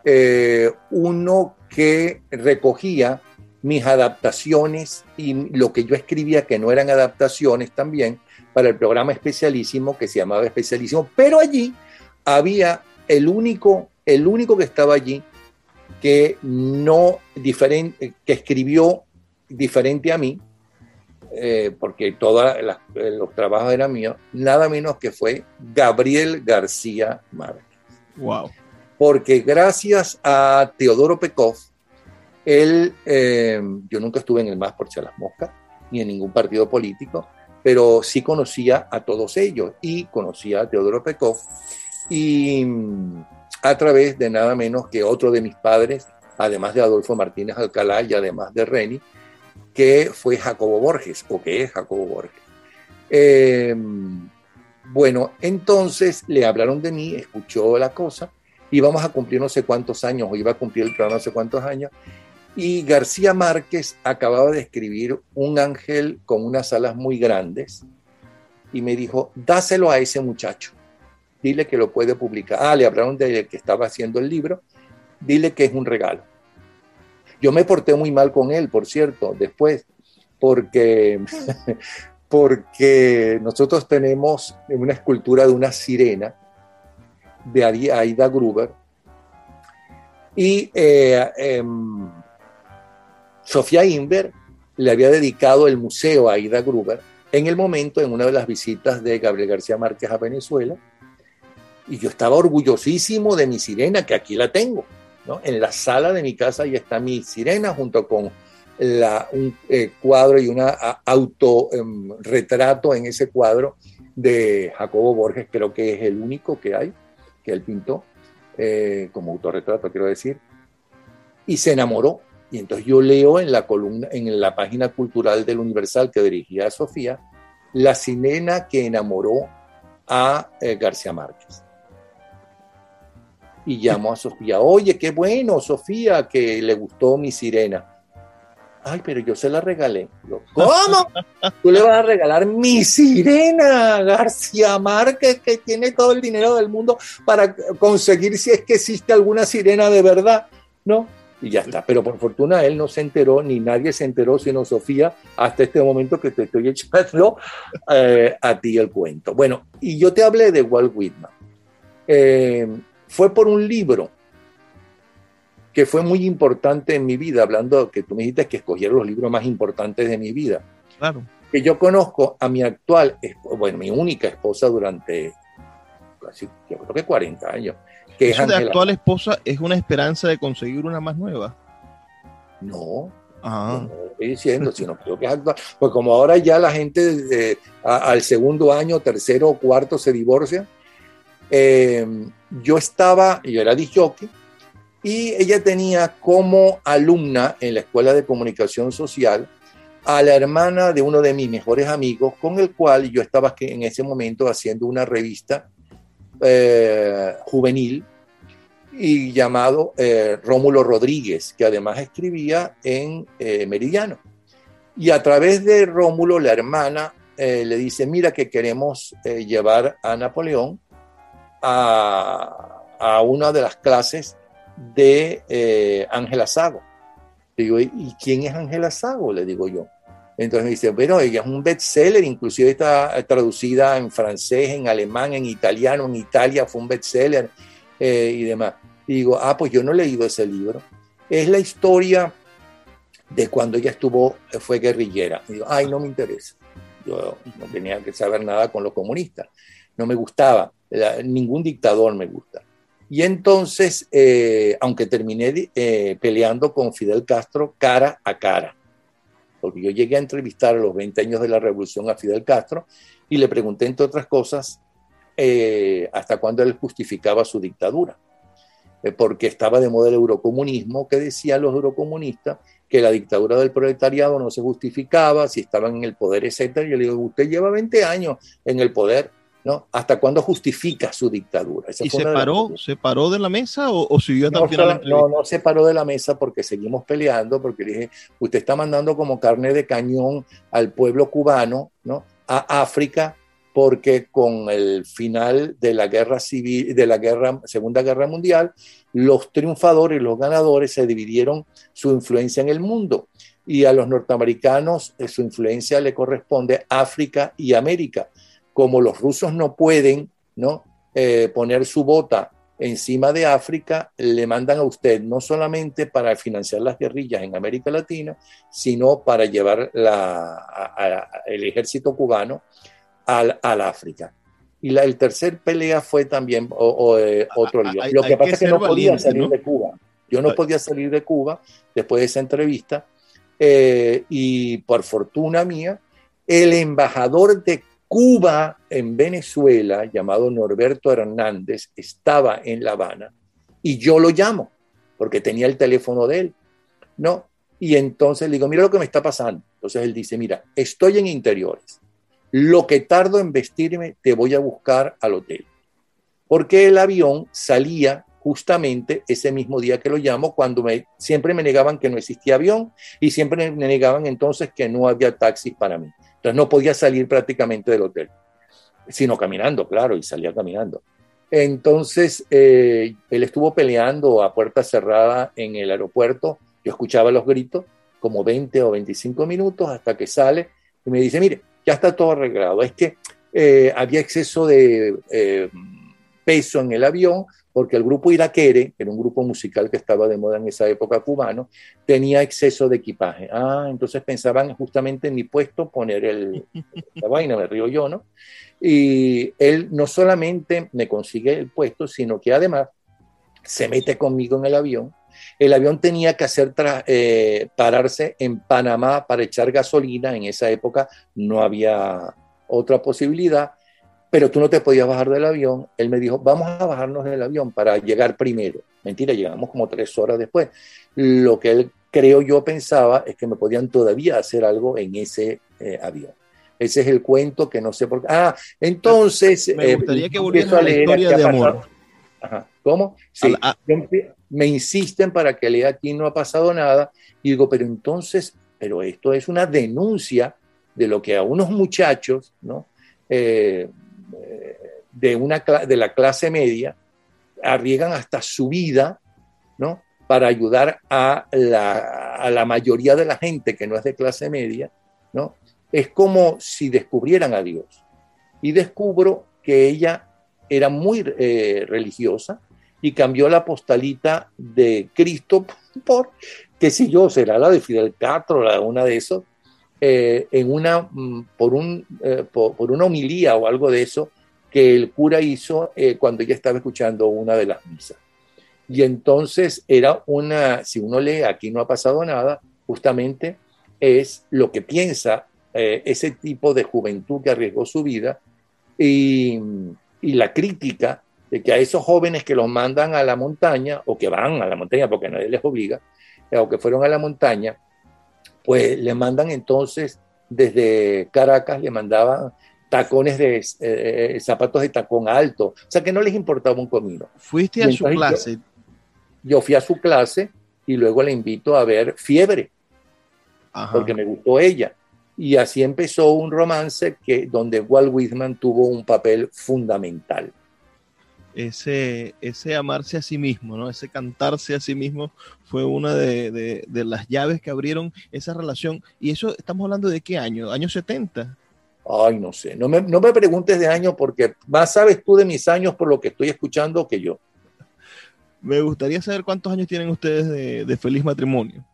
eh, uno que recogía mis adaptaciones y lo que yo escribía que no eran adaptaciones también para el programa especialísimo que se llamaba especialísimo, pero allí había el único, el único que estaba allí que no diferente, que escribió diferente a mí, eh, porque todos los trabajos eran míos, nada menos que fue Gabriel García Márquez. Wow. Porque gracias a Teodoro Pekov, él, yo nunca estuve en el MAS por las moscas, ni en ningún partido político, pero sí conocía a todos ellos y conocía a Teodoro Pekov y mm, a través de nada menos que otro de mis padres, además de Adolfo Martínez Alcalá y además de Reni, que fue Jacobo Borges, o que es Jacobo Borges. Em, bueno, entonces le hablaron de mí, escuchó la cosa, íbamos a cumplir no sé cuántos años, o iba a cumplir el programa no sé cuántos años, y García Márquez acababa de escribir Un ángel con unas alas muy grandes y me dijo, dáselo a ese muchacho, dile que lo puede publicar. Ah, le hablaron de que estaba haciendo el libro, dile que es un regalo. Yo me porté muy mal con él, por cierto, después, porque, porque nosotros tenemos una escultura de una sirena de Aida Gruber y eh, em, Sofía Inver le había dedicado el museo a Ida Gruber en el momento, en una de las visitas de Gabriel García Márquez a Venezuela, y yo estaba orgullosísimo de mi sirena, que aquí la tengo. En la sala de mi casa ahí está mi sirena junto con un eh, cuadro y un autorretrato em, en ese cuadro de Jacobo Borges, creo que es el único que hay, que él pintó eh, como autorretrato, quiero decir, y se enamoró. Y entonces yo leo en la columna, en la página cultural del Universal que dirigía a Sofía, la sirena que enamoró a eh, García Márquez. Y llamo a Sofía, oye, qué bueno, Sofía, que le gustó mi sirena. Ay, pero yo se la regalé. ¿Cómo? Tú le vas a regalar mi sirena García Márquez, que tiene todo el dinero del mundo para conseguir si es que existe alguna sirena de verdad. No, y ya está. Pero por fortuna él no se enteró, ni nadie se enteró, sino Sofía, hasta este momento que te estoy echando eh, a ti el cuento. Bueno, y yo te hablé de Walt Whitman. Eh, fue por un libro que fue muy importante en mi vida, hablando que tú me dijiste que escogieron los libros más importantes de mi vida. Claro. Que yo conozco a mi actual, bueno, mi única esposa durante casi, yo creo que 40 años que ¿Eso de actual esposa es una esperanza de conseguir una más nueva? No, no estoy diciendo, sino creo que es actual. Pues como ahora ya la gente al segundo año, tercero o cuarto se divorcia, eh, yo estaba, yo era disjockey, y ella tenía como alumna en la Escuela de Comunicación Social a la hermana de uno de mis mejores amigos, con el cual yo estaba en ese momento haciendo una revista eh, juvenil y llamado eh, Rómulo Rodríguez, que además escribía en Meridiano. Y a través de Rómulo, la hermana le dice, mira que queremos llevar a Napoleón a, a, una de las clases de Ángela Sago. Digo, ¿y quién es Ángela Sago? Le digo yo. Entonces me dice, bueno, ella es un bestseller, inclusive está traducida en francés, en alemán, en italiano, en Italia fue un bestseller eh, y demás. Y digo, ah, pues yo no he leído ese libro. Es la historia de cuando ella estuvo, fue guerrillera. Y digo, ay, no me interesa. Yo no tenía que saber nada con los comunistas. No me gustaba. Ningún dictador me gusta. Y entonces, eh, aunque terminé eh, peleando con Fidel Castro cara a cara, porque yo llegué a entrevistar a los 20 años de la revolución a Fidel Castro y le pregunté, entre otras cosas, eh, hasta cuándo él justificaba su dictadura, eh, porque estaba de moda el eurocomunismo, que decían los eurocomunistas que la dictadura del proletariado no se justificaba si estaban en el poder, etc. Y yo le digo, usted lleva 20 años en el poder, ¿no? ¿Hasta cuándo justifica su dictadura? ¿Y se paró, se paró de la mesa o, siguió hasta no, el final? No, no se paró de la mesa porque seguimos peleando, porque dije, usted está mandando como carne de cañón al pueblo cubano, ¿no? A África, porque con el final de la guerra civil, de la guerra, Segunda Guerra Mundial, los triunfadores, los ganadores se dividieron su influencia en el mundo y a los norteamericanos eh, su influencia le corresponde África y América como los rusos no pueden ¿no? Eh, poner su bota encima de África, le mandan a usted no solamente para financiar las guerrillas en América Latina, sino para llevar el ejército cubano al, África. Y la el tercer pelea fue también eh, otro lío. Lo que pasa es que no podía salir de Cuba. Yo no podía salir de Cuba después de esa entrevista. Eh, y por fortuna mía, el embajador de Cuba en Venezuela, llamado Norberto Hernández, estaba en La Habana y yo lo llamo porque tenía el teléfono de él, ¿no? Y entonces le digo, mira lo que me está pasando. Entonces él dice, mira, estoy en interiores. Lo que tardo en vestirme, te voy a buscar al hotel. Porque el avión salía justamente ese mismo día que lo llamo, cuando siempre me negaban que no existía avión y siempre me negaban entonces que no había taxis para mí. Entonces no podía salir prácticamente del hotel, sino caminando, claro, y salía caminando. Entonces eh, él estuvo peleando a puerta cerrada en el aeropuerto, yo escuchaba los gritos como 20 o 25 minutos hasta que sale y me dice, mire, ya está todo arreglado, es que eh, había exceso de eh, peso en el avión, porque el grupo Iraquere, que era un grupo musical que estaba de moda en esa época cubano, tenía exceso de equipaje. Ah, entonces pensaban justamente en mi puesto poner el, la vaina, me río yo, ¿no? Y él no solamente me consigue el puesto, sino que además se mete conmigo en el avión. El avión tenía que hacer eh, pararse en Panamá para echar gasolina. En esa época no había otra posibilidad pero tú no te podías bajar del avión. Él me dijo, vamos a bajarnos del avión para llegar primero. Mentira, llegamos como tres horas después. Lo que él creo yo pensaba es que me podían todavía hacer algo en ese eh, avión. Ese es el cuento que no sé por qué. Ah, entonces... Me eh, gustaría que volvieras a, la historia de amor. ¿Cómo? Sí, me insisten para que lea aquí no ha pasado nada. Y digo, pero entonces, pero esto es una denuncia de lo que a unos muchachos, ¿no? Eh, de, una, de la clase media arriesgan hasta su vida, ¿no? Para ayudar a la, a la mayoría de la gente que no es de clase media, ¿no? Es como si descubrieran a Dios. Y descubro que ella era muy eh, religiosa y cambió la postalita de Cristo por, qué sé yo, será la de Fidel Castro, la de una de esos, eh, en una, mm, por, un, eh, por, una homilía o algo de eso que el cura hizo eh, cuando ella estaba escuchando una de las misas. Y entonces era una, si uno lee, aquí no ha pasado nada, justamente es lo que piensa ese tipo de juventud que arriesgó su vida y, y la crítica de que a esos jóvenes que los mandan a la montaña o que van a la montaña porque nadie les obliga, o que fueron a la montaña, pues le mandan entonces desde Caracas, le mandaban tacones de eh, zapatos de tacón alto, o sea que no les importaba un comino. ¿Fuiste a su clase? Yo, fui a su clase y luego le invito a ver Fiebre, porque me gustó ella. Y así empezó un romance que, donde Walt Whitman tuvo un papel fundamental ese, ese amarse a sí mismo, ¿no? ese cantarse a sí mismo fue una de, las llaves que abrieron esa relación. Y eso estamos hablando de qué año, años 70. Ay, no sé, no me, no me preguntes de años porque más sabes tú de mis años por lo que estoy escuchando que yo. Me gustaría saber cuántos años tienen ustedes de, de feliz matrimonio.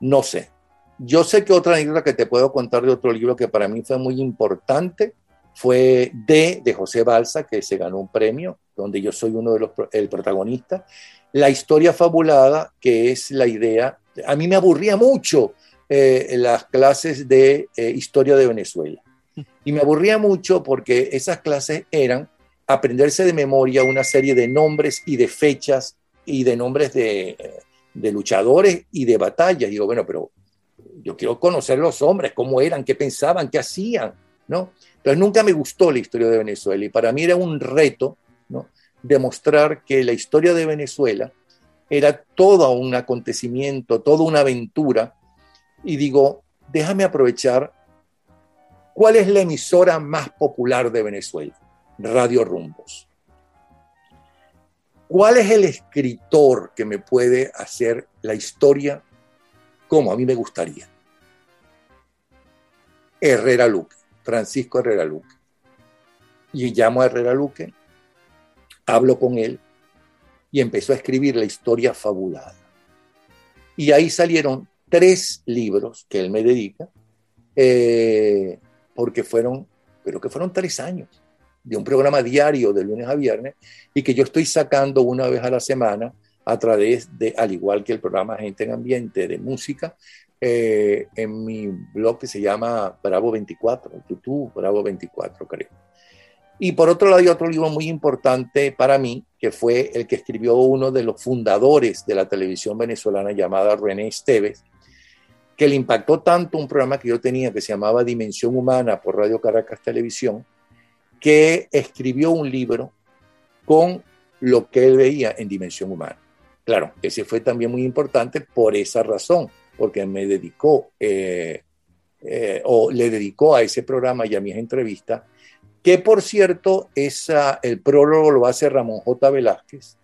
No sé. Yo sé que otra anécdota que te puedo contar de otro libro que para mí fue muy importante fue D de José Balsa, que se ganó un premio, donde yo soy uno de los el protagonista. La historia fabulada, que es la idea, a mí me aburría mucho eh, las clases de eh, historia de Venezuela. Y me aburría mucho porque esas clases eran aprenderse de memoria una serie de nombres y de fechas y de nombres de, de luchadores y de batallas. Y digo, bueno, pero yo quiero conocer los hombres, cómo eran, qué pensaban, qué hacían, ¿no? Entonces nunca me gustó la historia de Venezuela y para mí era un reto ¿no? demostrar que la historia de Venezuela era todo un acontecimiento, toda una aventura. Y digo, déjame aprovechar, ¿cuál es la emisora más popular de Venezuela? Radio Rumbos. ¿Cuál es el escritor que me puede hacer la historia como a mí me gustaría? Herrera Luque. Francisco Herrera Luque. Y llamo a Herrera Luque, hablo con él y empezó a escribir la historia fabulada. Y ahí salieron tres libros que él me dedica, eh, porque fueron, creo que fueron tres años de un programa diario de lunes a viernes y que yo estoy sacando una vez a la semana a través de, al igual que el programa Gente en Ambiente de Música, eh, en mi blog que se llama Bravo 24, YouTube Bravo 24 creo. Y por otro lado hay otro libro muy importante para mí, que fue el que escribió uno de los fundadores de la televisión venezolana llamada René Esteves, que le impactó tanto un programa que yo tenía que se llamaba Dimensión Humana por Radio Caracas Televisión, que escribió un libro con lo que él veía en Dimensión Humana. Claro, ese fue también muy importante por esa razón, porque me dedicó eh, eh, o le dedicó a ese programa y a mis entrevistas que por cierto, esa, el prólogo lo hace Ramón J. Velázquez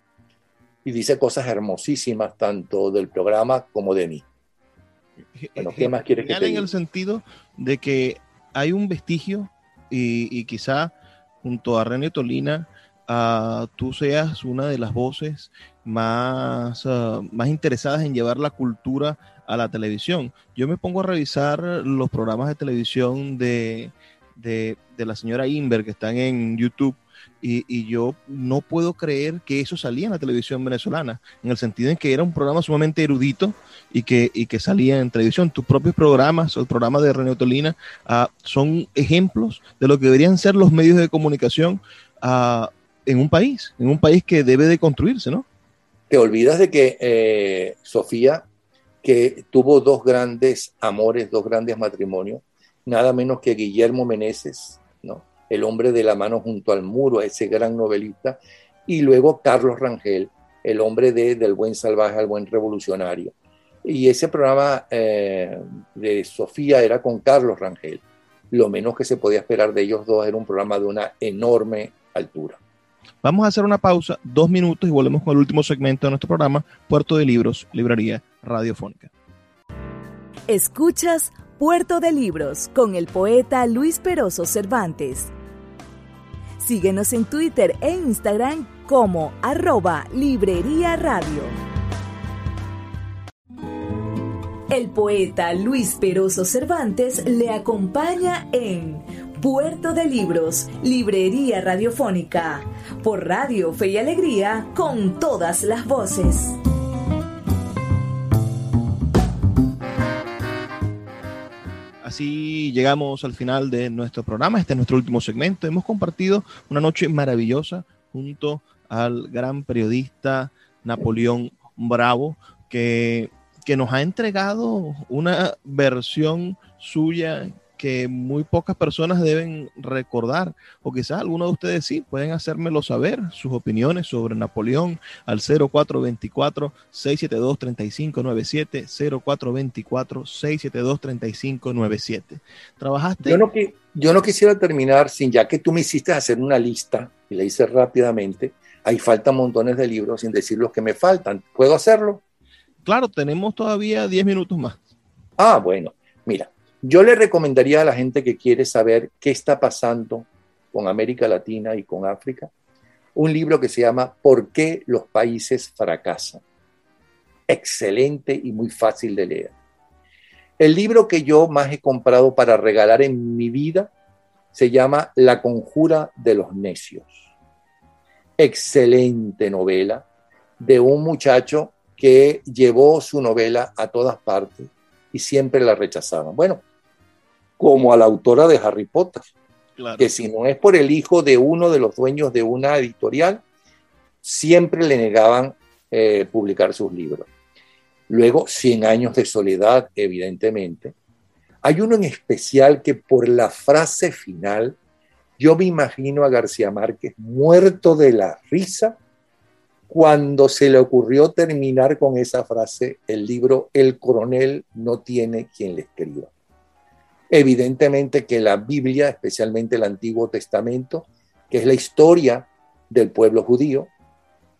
y dice cosas hermosísimas tanto del programa como de mí. Bueno, ¿qué más quieres que te diga? En el sentido de que hay un vestigio y, quizá junto a René Tolina uh, tú seas una de las voces más, uh, más interesadas en llevar la cultura a la televisión. Yo me pongo a revisar los programas de televisión de, de, la señora Inver que están en YouTube y, yo no puedo creer que eso salía en la televisión venezolana, en el sentido en que era un programa sumamente erudito y que, y que salía en televisión. Tus propios programas, el programa de René Tolina, ah, son ejemplos de lo que deberían ser los medios de comunicación ah, en un país, en un país que debe de construirse, ¿no? Te olvidas de que eh, Sofía, que tuvo dos grandes amores, dos grandes matrimonios, nada menos que Guillermo Meneses, ¿no? El hombre de la mano junto al muro, ese gran novelista, y luego Carlos Rangel, el hombre de Del buen salvaje al buen revolucionario. Y ese programa eh, de Sofía era con Carlos Rangel. Lo menos que se podía esperar de ellos dos era un programa de una enorme altura. Vamos a hacer una pausa, dos minutos, y volvemos con el último segmento de nuestro programa, Puerto de Libros, Librería Radiofónica. Escuchas Puerto de Libros con el poeta Luis Peroso Cervantes. Síguenos en Twitter e Instagram como arroba Librería Radio. El poeta Luis Peroso Cervantes le acompaña en Puerto de Libros, Librería Radiofónica, por Radio Fe y Alegría, con todas las voces. Así llegamos al final de nuestro programa. Este es nuestro último segmento. Hemos compartido una noche maravillosa junto al gran periodista Napoleón Bravo, que, que nos ha entregado una versión suya que muy pocas personas deben recordar, o quizás algunos de ustedes sí, pueden hacérmelo saber, sus opiniones sobre Napoleón al 0424-672-3597, 0424-672-3597. ¿Trabajaste? Yo no, yo no quisiera terminar sin, ya que tú me hiciste hacer una lista, y la hice rápidamente, ahí faltan montones de libros sin decir los que me faltan. ¿Puedo hacerlo? Claro, tenemos todavía 10 minutos más. Ah, bueno, mira, yo le recomendaría a la gente que quiere saber qué está pasando con América Latina y con África, un libro que se llama ¿Por qué los países fracasan? Excelente y muy fácil de leer. El libro que yo más he comprado para regalar en mi vida se llama La conjura de los necios. Excelente novela de un muchacho que llevó su novela a todas partes y siempre la rechazaban. Bueno, como a la autora de Harry Potter, que si no es por el hijo de uno de los dueños de una editorial, siempre le negaban eh, publicar sus libros. Luego, Cien años de soledad, evidentemente. Hay uno en especial que por la frase final, yo me imagino a García Márquez muerto de la risa cuando se le ocurrió terminar con esa frase el libro El coronel no tiene quien le escriba. Evidentemente que la Biblia, especialmente el Antiguo Testamento, que es la historia del pueblo judío,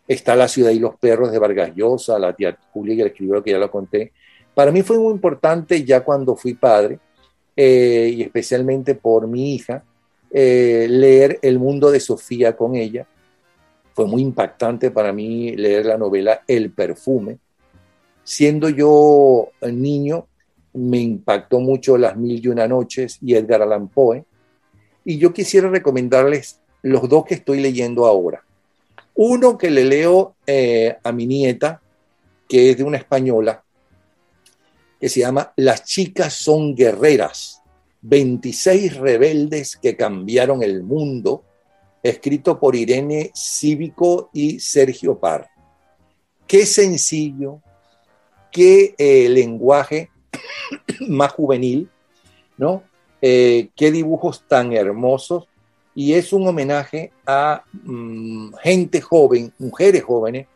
está La ciudad y los perros de Vargas Llosa, la tía Julia, el escribió que ya lo conté. Para mí fue muy importante ya cuando fui padre, eh, y especialmente por mi hija, eh, leer El mundo de Sofía con ella, Fue muy impactante para mí leer la novela El perfume. Siendo yo niño, me impactó mucho Las Mil y Una Noches y Edgar Allan Poe. Y yo quisiera recomendarles los dos que estoy leyendo ahora. Uno que le leo eh, a mi nieta, que es de una española, que se llama Las chicas son guerreras, 26 rebeldes que cambiaron el mundo, escrito por Irene Cívico y Sergio Par. Qué sencillo, qué eh, lenguaje más juvenil, ¿no? Eh, qué dibujos tan hermosos. Y es un homenaje a mm, gente joven, mujeres jóvenes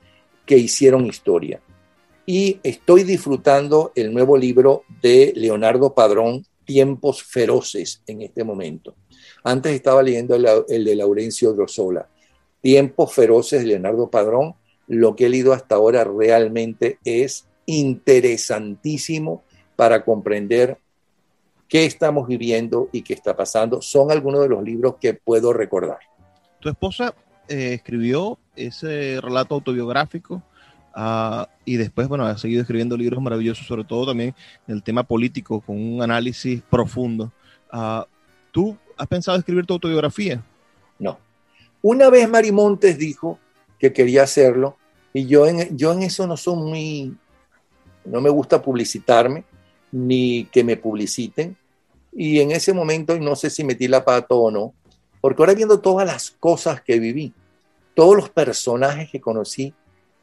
que hicieron historia. Y estoy disfrutando el nuevo libro de Leonardo Padrón, Tiempos Feroces, en este momento. Antes estaba leyendo el, de Laurencio Drosola. Tiempos Feroces de Leonardo Padrón. Lo que he leído hasta ahora realmente es interesantísimo para comprender qué estamos viviendo y qué está pasando. Son algunos de los libros que puedo recordar. Tu esposa eh, escribió ese relato autobiográfico uh, y después, bueno, ha seguido escribiendo libros maravillosos, sobre todo también el tema político, con un análisis profundo. Uh, ¿Tú has pensado escribir tu autobiografía? No. Una vez Mari Montes dijo que quería hacerlo y yo en, yo en eso no soy muy, no me gusta publicitarme ni que me publiciten. Y en ese momento, no sé si metí la pata o no, porque ahora viendo todas las cosas que viví, todos los personajes que conocí,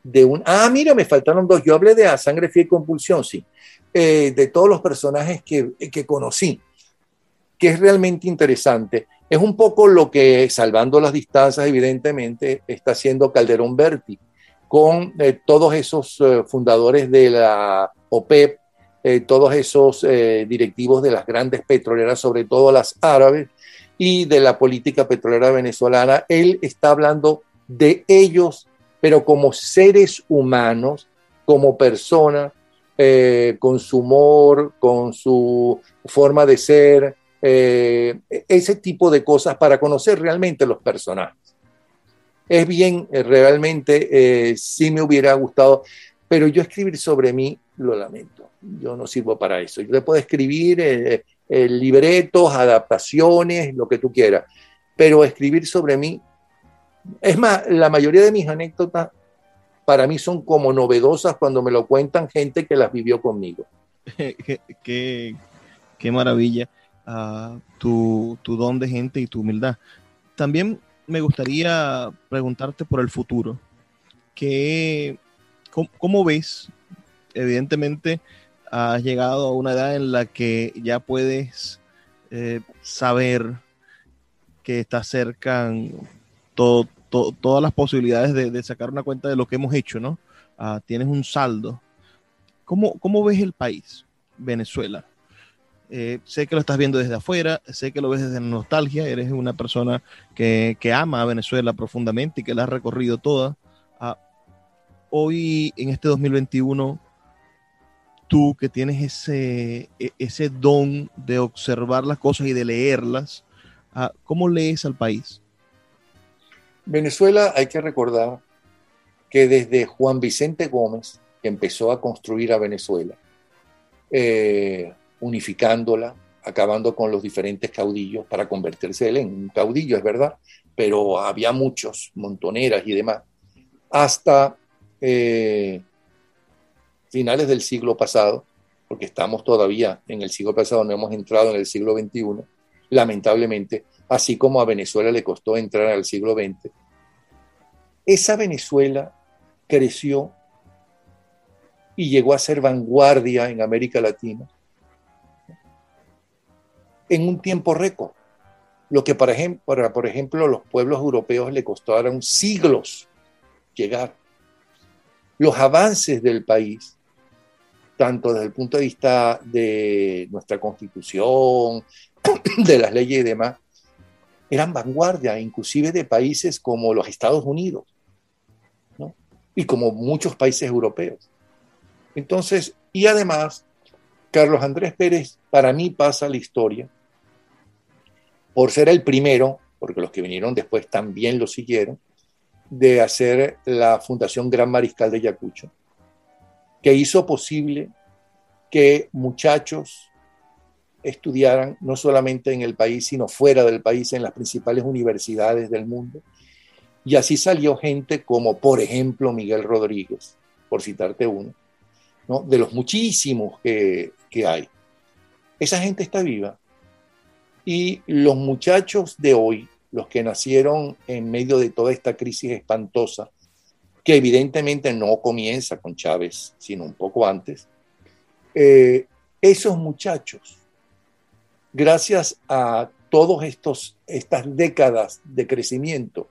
de un... Ah, mira, me faltaron dos. Yo hablé de A Sangre Fiel Compulsión, sí. Eh, de todos los personajes que, que conocí, que es realmente interesante. Es un poco lo que, salvando las distancias, evidentemente, está haciendo Calderón Berti con eh, todos esos eh, fundadores de la OPEP, eh, todos esos eh, directivos de las grandes petroleras, sobre todo las árabes, y de la política petrolera venezolana. Él está hablando de ellos, pero como seres humanos, como personas, eh, con su humor, con su forma de ser, ese tipo de cosas para conocer realmente los personajes. Es bien, realmente sí me hubiera gustado, pero yo escribir sobre mí lo lamento yo no sirvo para eso. Yo te puedo escribir eh, eh, libretos, adaptaciones, lo que tú quieras, pero escribir sobre mí, es más, la mayoría de mis anécdotas para mí son como novedosas cuando me lo cuentan gente que las vivió conmigo. qué, qué, maravilla uh, tu, tu don de gente y tu humildad. También me gustaría preguntarte por el futuro. ¿Qué, cómo, cómo, ves? Evidentemente, has llegado a una edad en la que ya puedes eh, saber que está cerca todas las posibilidades de, sacar una cuenta de lo que hemos hecho, ¿no? Ah, tienes un saldo. ¿Cómo, ¿Cómo, ves el país, Venezuela? Eh, sé que lo estás viendo desde afuera, sé que lo ves desde nostalgia, eres una persona que, ama a Venezuela profundamente y que la ha recorrido toda. Ah, hoy, en este 2021, tú que tienes ese, e, ese don de observar las cosas y de leerlas, ah, ¿cómo lees al país? Venezuela hay que recordar que desde Juan Vicente Gómez, empezó a construir a Venezuela, eh, unificándola, acabando con los diferentes caudillos para convertirse él en un caudillo, es verdad, pero había muchos, montoneras y demás, hasta eh, finales del siglo pasado, porque estamos todavía en el siglo pasado, no hemos entrado en el siglo XXI, lamentablemente, así como a Venezuela le costó entrar al siglo XX, esa Venezuela creció y llegó a ser vanguardia en América Latina en un tiempo récord. Lo que, para, por ejemplo, los pueblos europeos le costaron siglos llegar. Los avances del país tanto desde el punto de vista de nuestra constitución, de las leyes y demás, eran vanguardia, inclusive de países como los Estados Unidos, ¿no? y como muchos países europeos. Entonces, y además, Carlos Andrés Pérez para mí pasa la historia por ser el primero, porque los que vinieron después también lo siguieron, de hacer la Fundación Gran Mariscal de Yacucho, que hizo posible que muchachos estudiaran no solamente en el país, sino fuera del país, en las principales universidades del mundo. Y así salió gente como, por ejemplo, Miguel Rodríguez, por citarte uno, ¿no? de los muchísimos que, que hay. Esa gente está viva. Y los muchachos de hoy, los que nacieron en medio de toda esta crisis espantosa, que evidentemente no comienza con Chávez, sino un poco antes, eh, esos muchachos, gracias a todas estas décadas de crecimiento,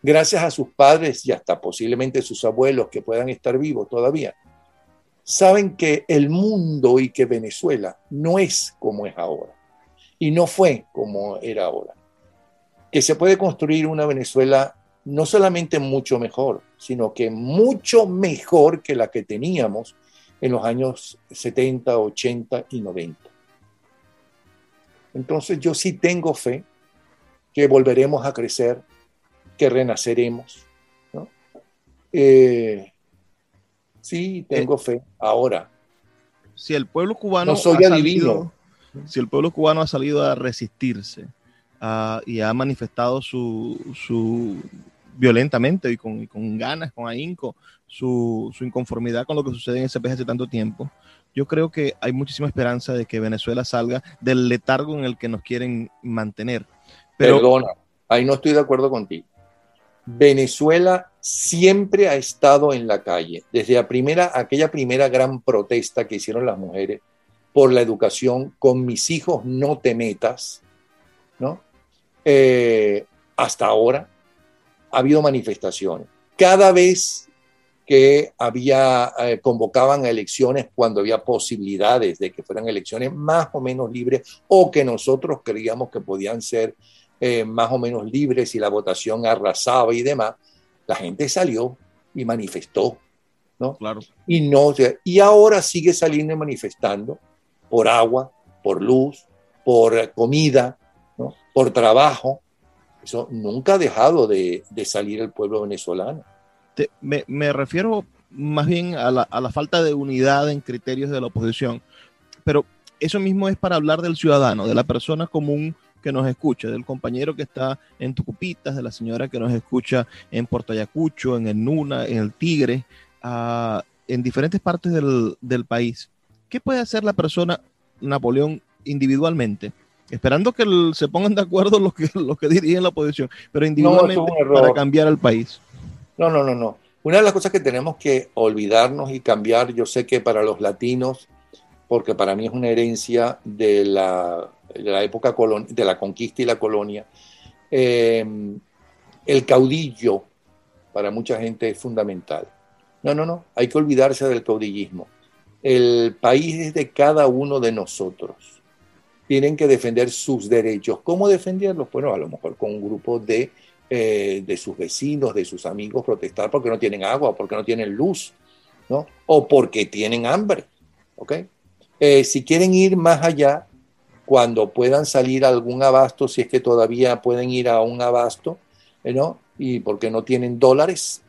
gracias a sus padres y hasta posiblemente sus abuelos que puedan estar vivos todavía, saben que el mundo y que Venezuela no es como es ahora y no fue como era ahora. Que se puede construir una Venezuela no solamente mucho mejor, sino que mucho mejor que la que teníamos en los años 70, 80 y 90. Entonces yo sí tengo fe que volveremos a crecer, que renaceremos. Eh, sí, tengo eh, fe. Ahora. Si el pueblo cubano. No soy adivino. si el pueblo cubano ha salido a resistirse y ha manifestado su, su violentamente y con, con, ganas, con ahínco, su, su, inconformidad con lo que sucede en ese país hace tanto tiempo, yo creo que hay muchísima esperanza de que Venezuela salga del letargo en el que nos quieren mantener. Pero, Perdona, ahí no estoy de acuerdo contigo. Venezuela siempre ha estado en la calle, desde la primera, aquella primera gran protesta que hicieron las mujeres por la educación, con mis hijos no te metas, ¿no? Eh, hasta ahora, ha habido manifestaciones. Cada vez que había, eh, convocaban a elecciones cuando había posibilidades de que fueran elecciones más o menos libres o que nosotros creíamos que podían ser eh, más o menos libres y la votación arrasaba y demás, la gente salió y manifestó, ¿no? Claro. Y, no, y ahora sigue saliendo y manifestando por agua, por luz, por comida, ¿no? por trabajo, eso nunca ha dejado de, salir el pueblo venezolano. me, refiero más bien a la, a la, falta de unidad en criterios de la oposición, pero eso mismo es para hablar del ciudadano, de la persona común que nos escucha, del compañero que está en Tucupitas, de la señora que nos escucha en Puerto Ayacucho, en el Nuna, en el Tigre, uh, en diferentes partes del, del país. ¿Qué puede hacer la persona, Napoleón, individualmente? Esperando que se pongan de acuerdo los que, los que dirigen la oposición, pero individualmente para cambiar al país. No, no, no, no. Una de las cosas que tenemos que olvidarnos y cambiar, yo sé que para los latinos, porque para mí es una herencia de la, de la época de la conquista y la colonia, em, el caudillo para mucha gente es fundamental. No, no, no, hay que olvidarse del caudillismo. El país es de cada uno de nosotros tienen que defender sus derechos. ¿Cómo defenderlos? Bueno, a lo mejor con un grupo de, eh, de sus vecinos, de sus amigos, protestar porque no tienen agua, porque no tienen luz, ¿no? O porque tienen hambre, ¿ok? Eh, si quieren ir más allá, cuando puedan salir a algún abasto, si es que todavía pueden ir a un abasto, eh, ¿no? Y porque no tienen dólares,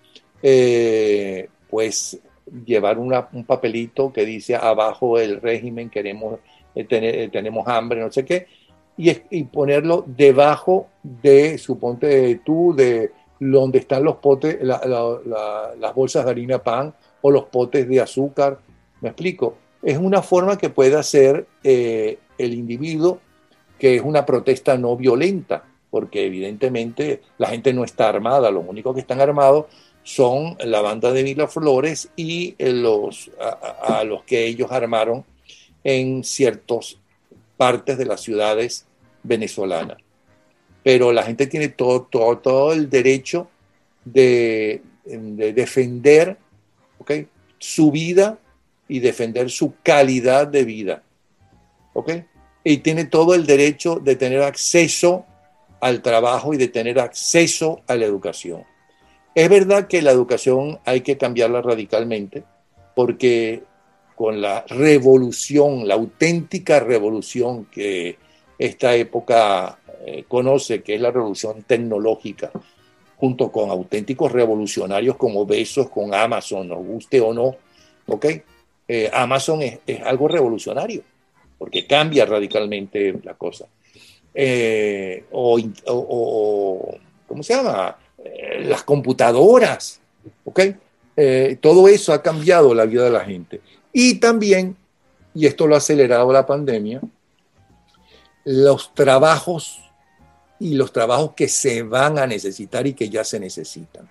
pues llevar un papelito que dice abajo el régimen, queremos eh, eh, tenemos hambre, no sé qué, y, ponerlo debajo de, suponte tú, de donde están los potes, las bolsas de harina pan o los potes de azúcar. ¿Me explico? Es una forma que puede hacer eh, el individuo que es una protesta no violenta, porque evidentemente la gente no está armada, los únicos que están armados son la banda de Flores y los, a los que ellos armaron en ciertas partes de las ciudades venezolanas. Pero la gente tiene todo, todo, todo el derecho de, defender ¿okay? su vida y defender su calidad de vida. ¿okay? Y tiene todo el derecho de tener acceso al trabajo y de tener acceso a la educación. Es verdad que la educación hay que cambiarla radicalmente porque con la revolución, la auténtica revolución que esta época eh, conoce, que es la revolución tecnológica. junto con auténticos revolucionarios como Besos, con Amazon, nos guste o no, ¿ok? Eh, Amazon es, algo revolucionario, porque cambia radicalmente la cosa. Eh, o, ¿cómo se llama? Eh, las computadoras, ¿ok? todo eso ha cambiado la vida de la gente. Y también, y esto lo ha acelerado la pandemia, los trabajos y los trabajos que se van a necesitar y que ya se necesitan.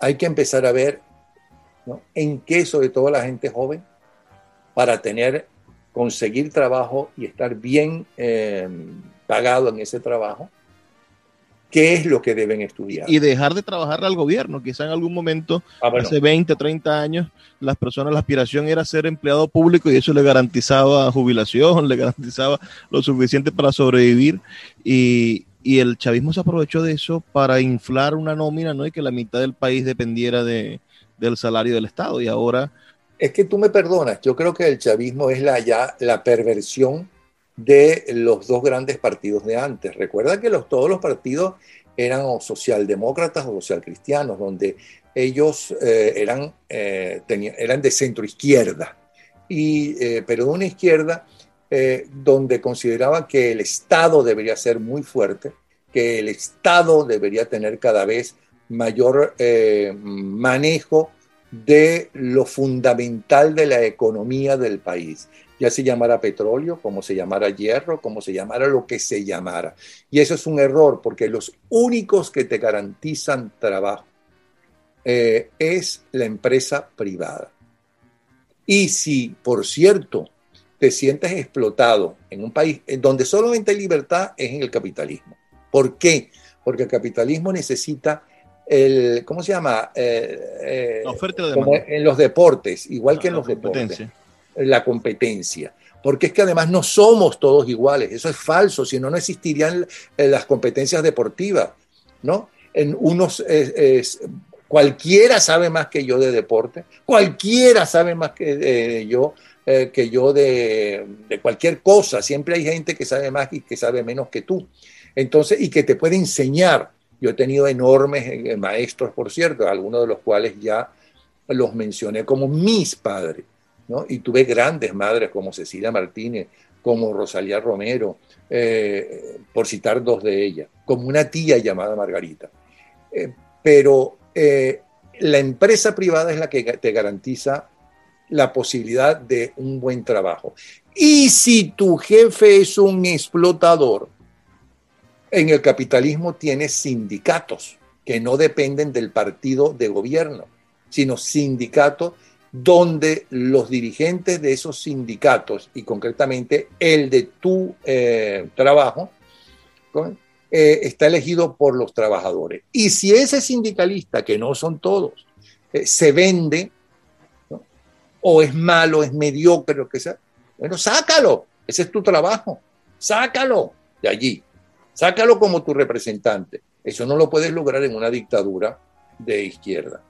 Hay que empezar a ver en qué, sobre todo la gente joven, para tener, conseguir trabajo y estar bien eh, pagado en ese trabajo, qué es lo que deben estudiar. Y dejar de trabajar al gobierno. Quizá en algún momento, ah, hace 20, 30 años, las personas, la aspiración era ser empleado público y eso le garantizaba jubilación, le garantizaba lo suficiente para sobrevivir. Y, el chavismo se aprovechó de eso para inflar una nómina, ¿no? Y que la mitad del país dependiera de, del salario del Estado. Y ahora... Es que tú me perdonas, yo creo que el chavismo es la, ya la perversión de los dos grandes partidos de antes. Recuerda que los, todos los partidos eran o socialdemócratas o socialcristianos, donde ellos eh, eran, eh, eran de centro izquierda, y, eh, pero de una izquierda donde consideraba que el Estado debería ser muy fuerte, que el Estado debería tener cada vez mayor manejo de lo fundamental de la economía del país ya se llamara petróleo, como se llamara hierro, como se llamara lo que se llamara. Y eso es un error, porque los únicos que te garantizan trabajo eh, es la empresa privada. Y si, por cierto, te sientes explotado en un país donde solamente hay libertad es en el capitalismo. ¿Por qué? Porque el capitalismo necesita el, ¿cómo se llama? Eh, eh, oferta de como en los deportes, igual que en los deportes la competencia. Porque es que además no somos todos iguales, eso es falso, si no, no existirían eh, las competencias deportivas, ¿no? En unos, cualquiera sabe más que yo de deporte, cualquiera sabe más que eh, yo, eh, que yo de, de, cualquier cosa, siempre hay gente que sabe más y que sabe menos que tú. Entonces, y que te puede enseñar. Yo he tenido enormes maestros, por cierto, algunos de los cuales ya los mencioné como mis padres y tuve grandes madres como Cecilia Martínez, como Rosalía Romero, eh, por citar dos de ellas, como una tía llamada Margarita. Eh, pero eh, la empresa privada es la que te garantiza la posibilidad de un buen trabajo. Y si tu jefe es un explotador, en el capitalismo tienes sindicatos que no dependen del partido de gobierno, sino sindicatos donde los dirigentes de esos sindicatos, y concretamente el de tu eh, trabajo, eh, está elegido por los trabajadores. Y si ese sindicalista, que no son todos, eh, se vende, o es malo, es mediocre, lo que sea, bueno, sácalo, ese es tu trabajo, sácalo de allí, sácalo como tu representante. Eso no lo puedes lograr en una dictadura de izquierda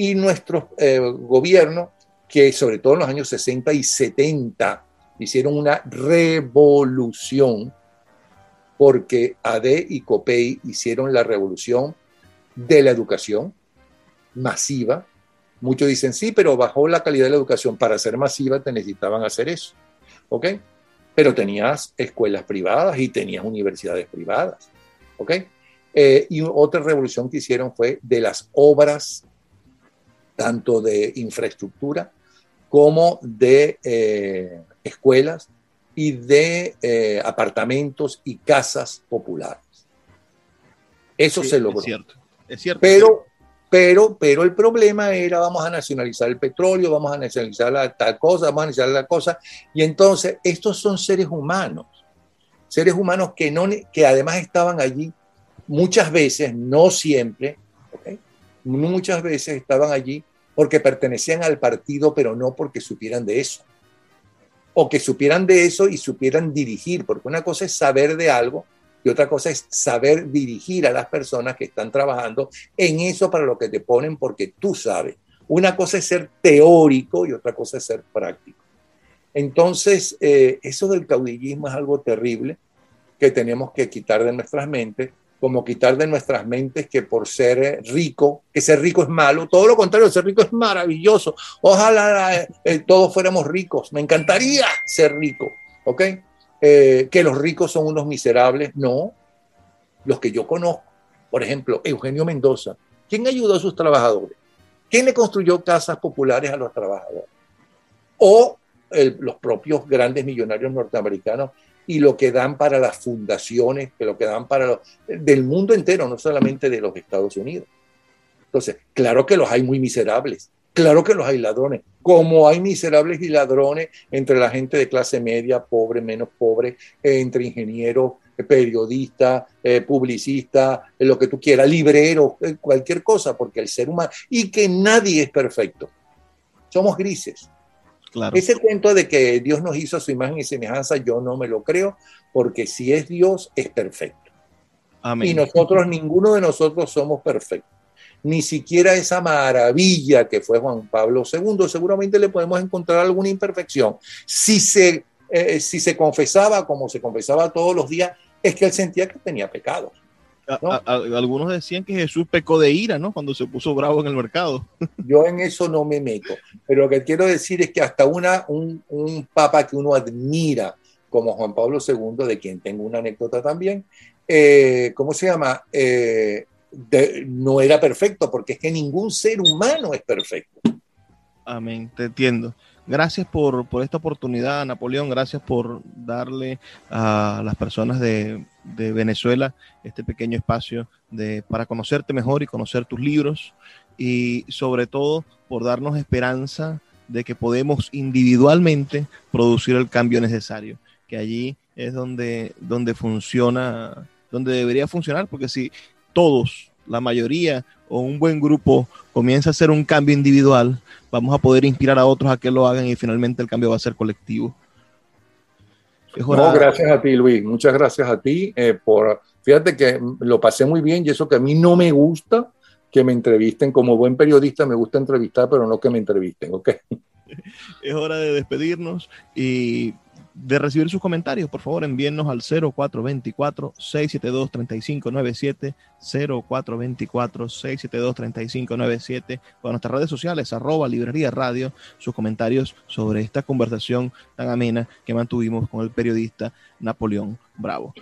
y nuestros eh, gobiernos, que sobre todo en los años 60 y 70 hicieron una revolución, porque ADE y COPEI hicieron la revolución de la educación masiva. Muchos dicen, sí, pero bajó la calidad de la educación. Para ser masiva te necesitaban hacer eso. ¿Ok? Pero tenías escuelas privadas y tenías universidades privadas. ¿Ok? Eh, y otra revolución que hicieron fue de las obras tanto de infraestructura como de eh, escuelas y de eh, apartamentos y casas populares. Eso se logró. Es cierto, es cierto. Pero, pero, pero el problema era vamos a nacionalizar el petróleo, vamos a nacionalizar la, tal cosa, vamos a nacionalizar la cosa. Y entonces estos son seres humanos, seres humanos que, no, que además estaban allí muchas veces, no siempre, muchas veces estaban allí porque pertenecían al partido, pero no porque supieran de eso. O que supieran de eso y supieran dirigir, porque una cosa es saber de algo y otra cosa es saber dirigir a las personas que están trabajando en eso para lo que te ponen porque tú sabes. Una cosa es ser teórico y otra cosa es ser práctico. Entonces, eh, eso del caudillismo es algo terrible que tenemos que quitar de nuestras mentes como quitar de nuestras mentes que por ser rico, que ser rico es malo, todo lo contrario, ser rico es maravilloso. Ojalá eh, todos fuéramos ricos, me encantaría ser rico, ¿ok? Eh, que los ricos son unos miserables, no. Los que yo conozco, por ejemplo, Eugenio Mendoza, ¿quién ayudó a sus trabajadores? ¿Quién le construyó casas populares a los trabajadores? O los propios grandes millonarios norteamericanos y lo que dan para las fundaciones, lo que dan para los, del mundo entero, no solamente de los Estados Unidos. Entonces, claro que los hay muy miserables, claro que los hay ladrones, como hay miserables y ladrones entre la gente de clase media, pobre, menos pobre, entre ingenieros, periodistas, eh, publicistas, lo que tú quieras, libreros, eh, cualquier cosa, porque el ser humano, y que nadie es perfecto. Somos grises. Ese cuento de que Dios nos hizo a su imagen y semejanza, yo no me lo creo, porque si es Dios, es perfecto. Y nosotros, ninguno de nosotros somos perfectos. Ni siquiera esa maravilla que fue Juan Pablo II, seguramente le podemos encontrar alguna imperfección. Si se, eh, si se confesaba como se confesaba todos los días, es que él sentía que tenía pecados algunos decían que Jesús pecó de ira, ¿no? Cuando se puso bravo en el mercado. Yo en eso no me meto, pero lo que quiero decir es que hasta una, un, un papa que uno admira, como Juan Pablo II, de quien tengo una anécdota también, eh, ¿cómo se llama? Eh, no era perfecto, porque es que ningún ser humano es perfecto. Amén, te entiendo. Gracias por, por, esta oportunidad, Napoleón. Gracias por darle a las personas de, de Venezuela este pequeño espacio de, para conocerte mejor y conocer tus libros y sobre todo por darnos esperanza de que podemos individualmente producir el cambio necesario, que allí es donde, donde funciona, donde debería funcionar, porque si todos, la mayoría o un buen grupo comienza a hacer un cambio individual, vamos a poder inspirar a otros a que lo hagan y finalmente el cambio va a ser colectivo. No, gracias a ti, Luis. Muchas gracias a ti eh, por. Fíjate que lo pasé muy bien y eso que a mí no me gusta que me entrevisten. Como buen periodista me gusta entrevistar, pero no que me entrevisten, ¿ok? Es hora de despedirnos y de recibir sus comentarios, por favor, envíennos al 0424-672-3597, 0424-672-3597, o a nuestras redes sociales, arroba librería radio, sus comentarios sobre esta conversación tan amena que mantuvimos con el periodista Napoleón Bravo.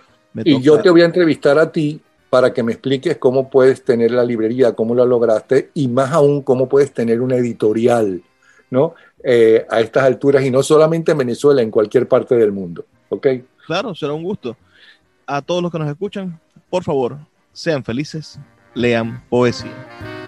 y yo te voy a entrevistar a ti para que me expliques cómo puedes tener la librería, cómo la lograste y más aún cómo puedes tener una editorial, ¿no? Eh, a estas alturas y no solamente en Venezuela, en cualquier parte del mundo. ¿Ok? Claro, será un gusto. A todos los que nos escuchan, por favor, sean felices, lean poesía.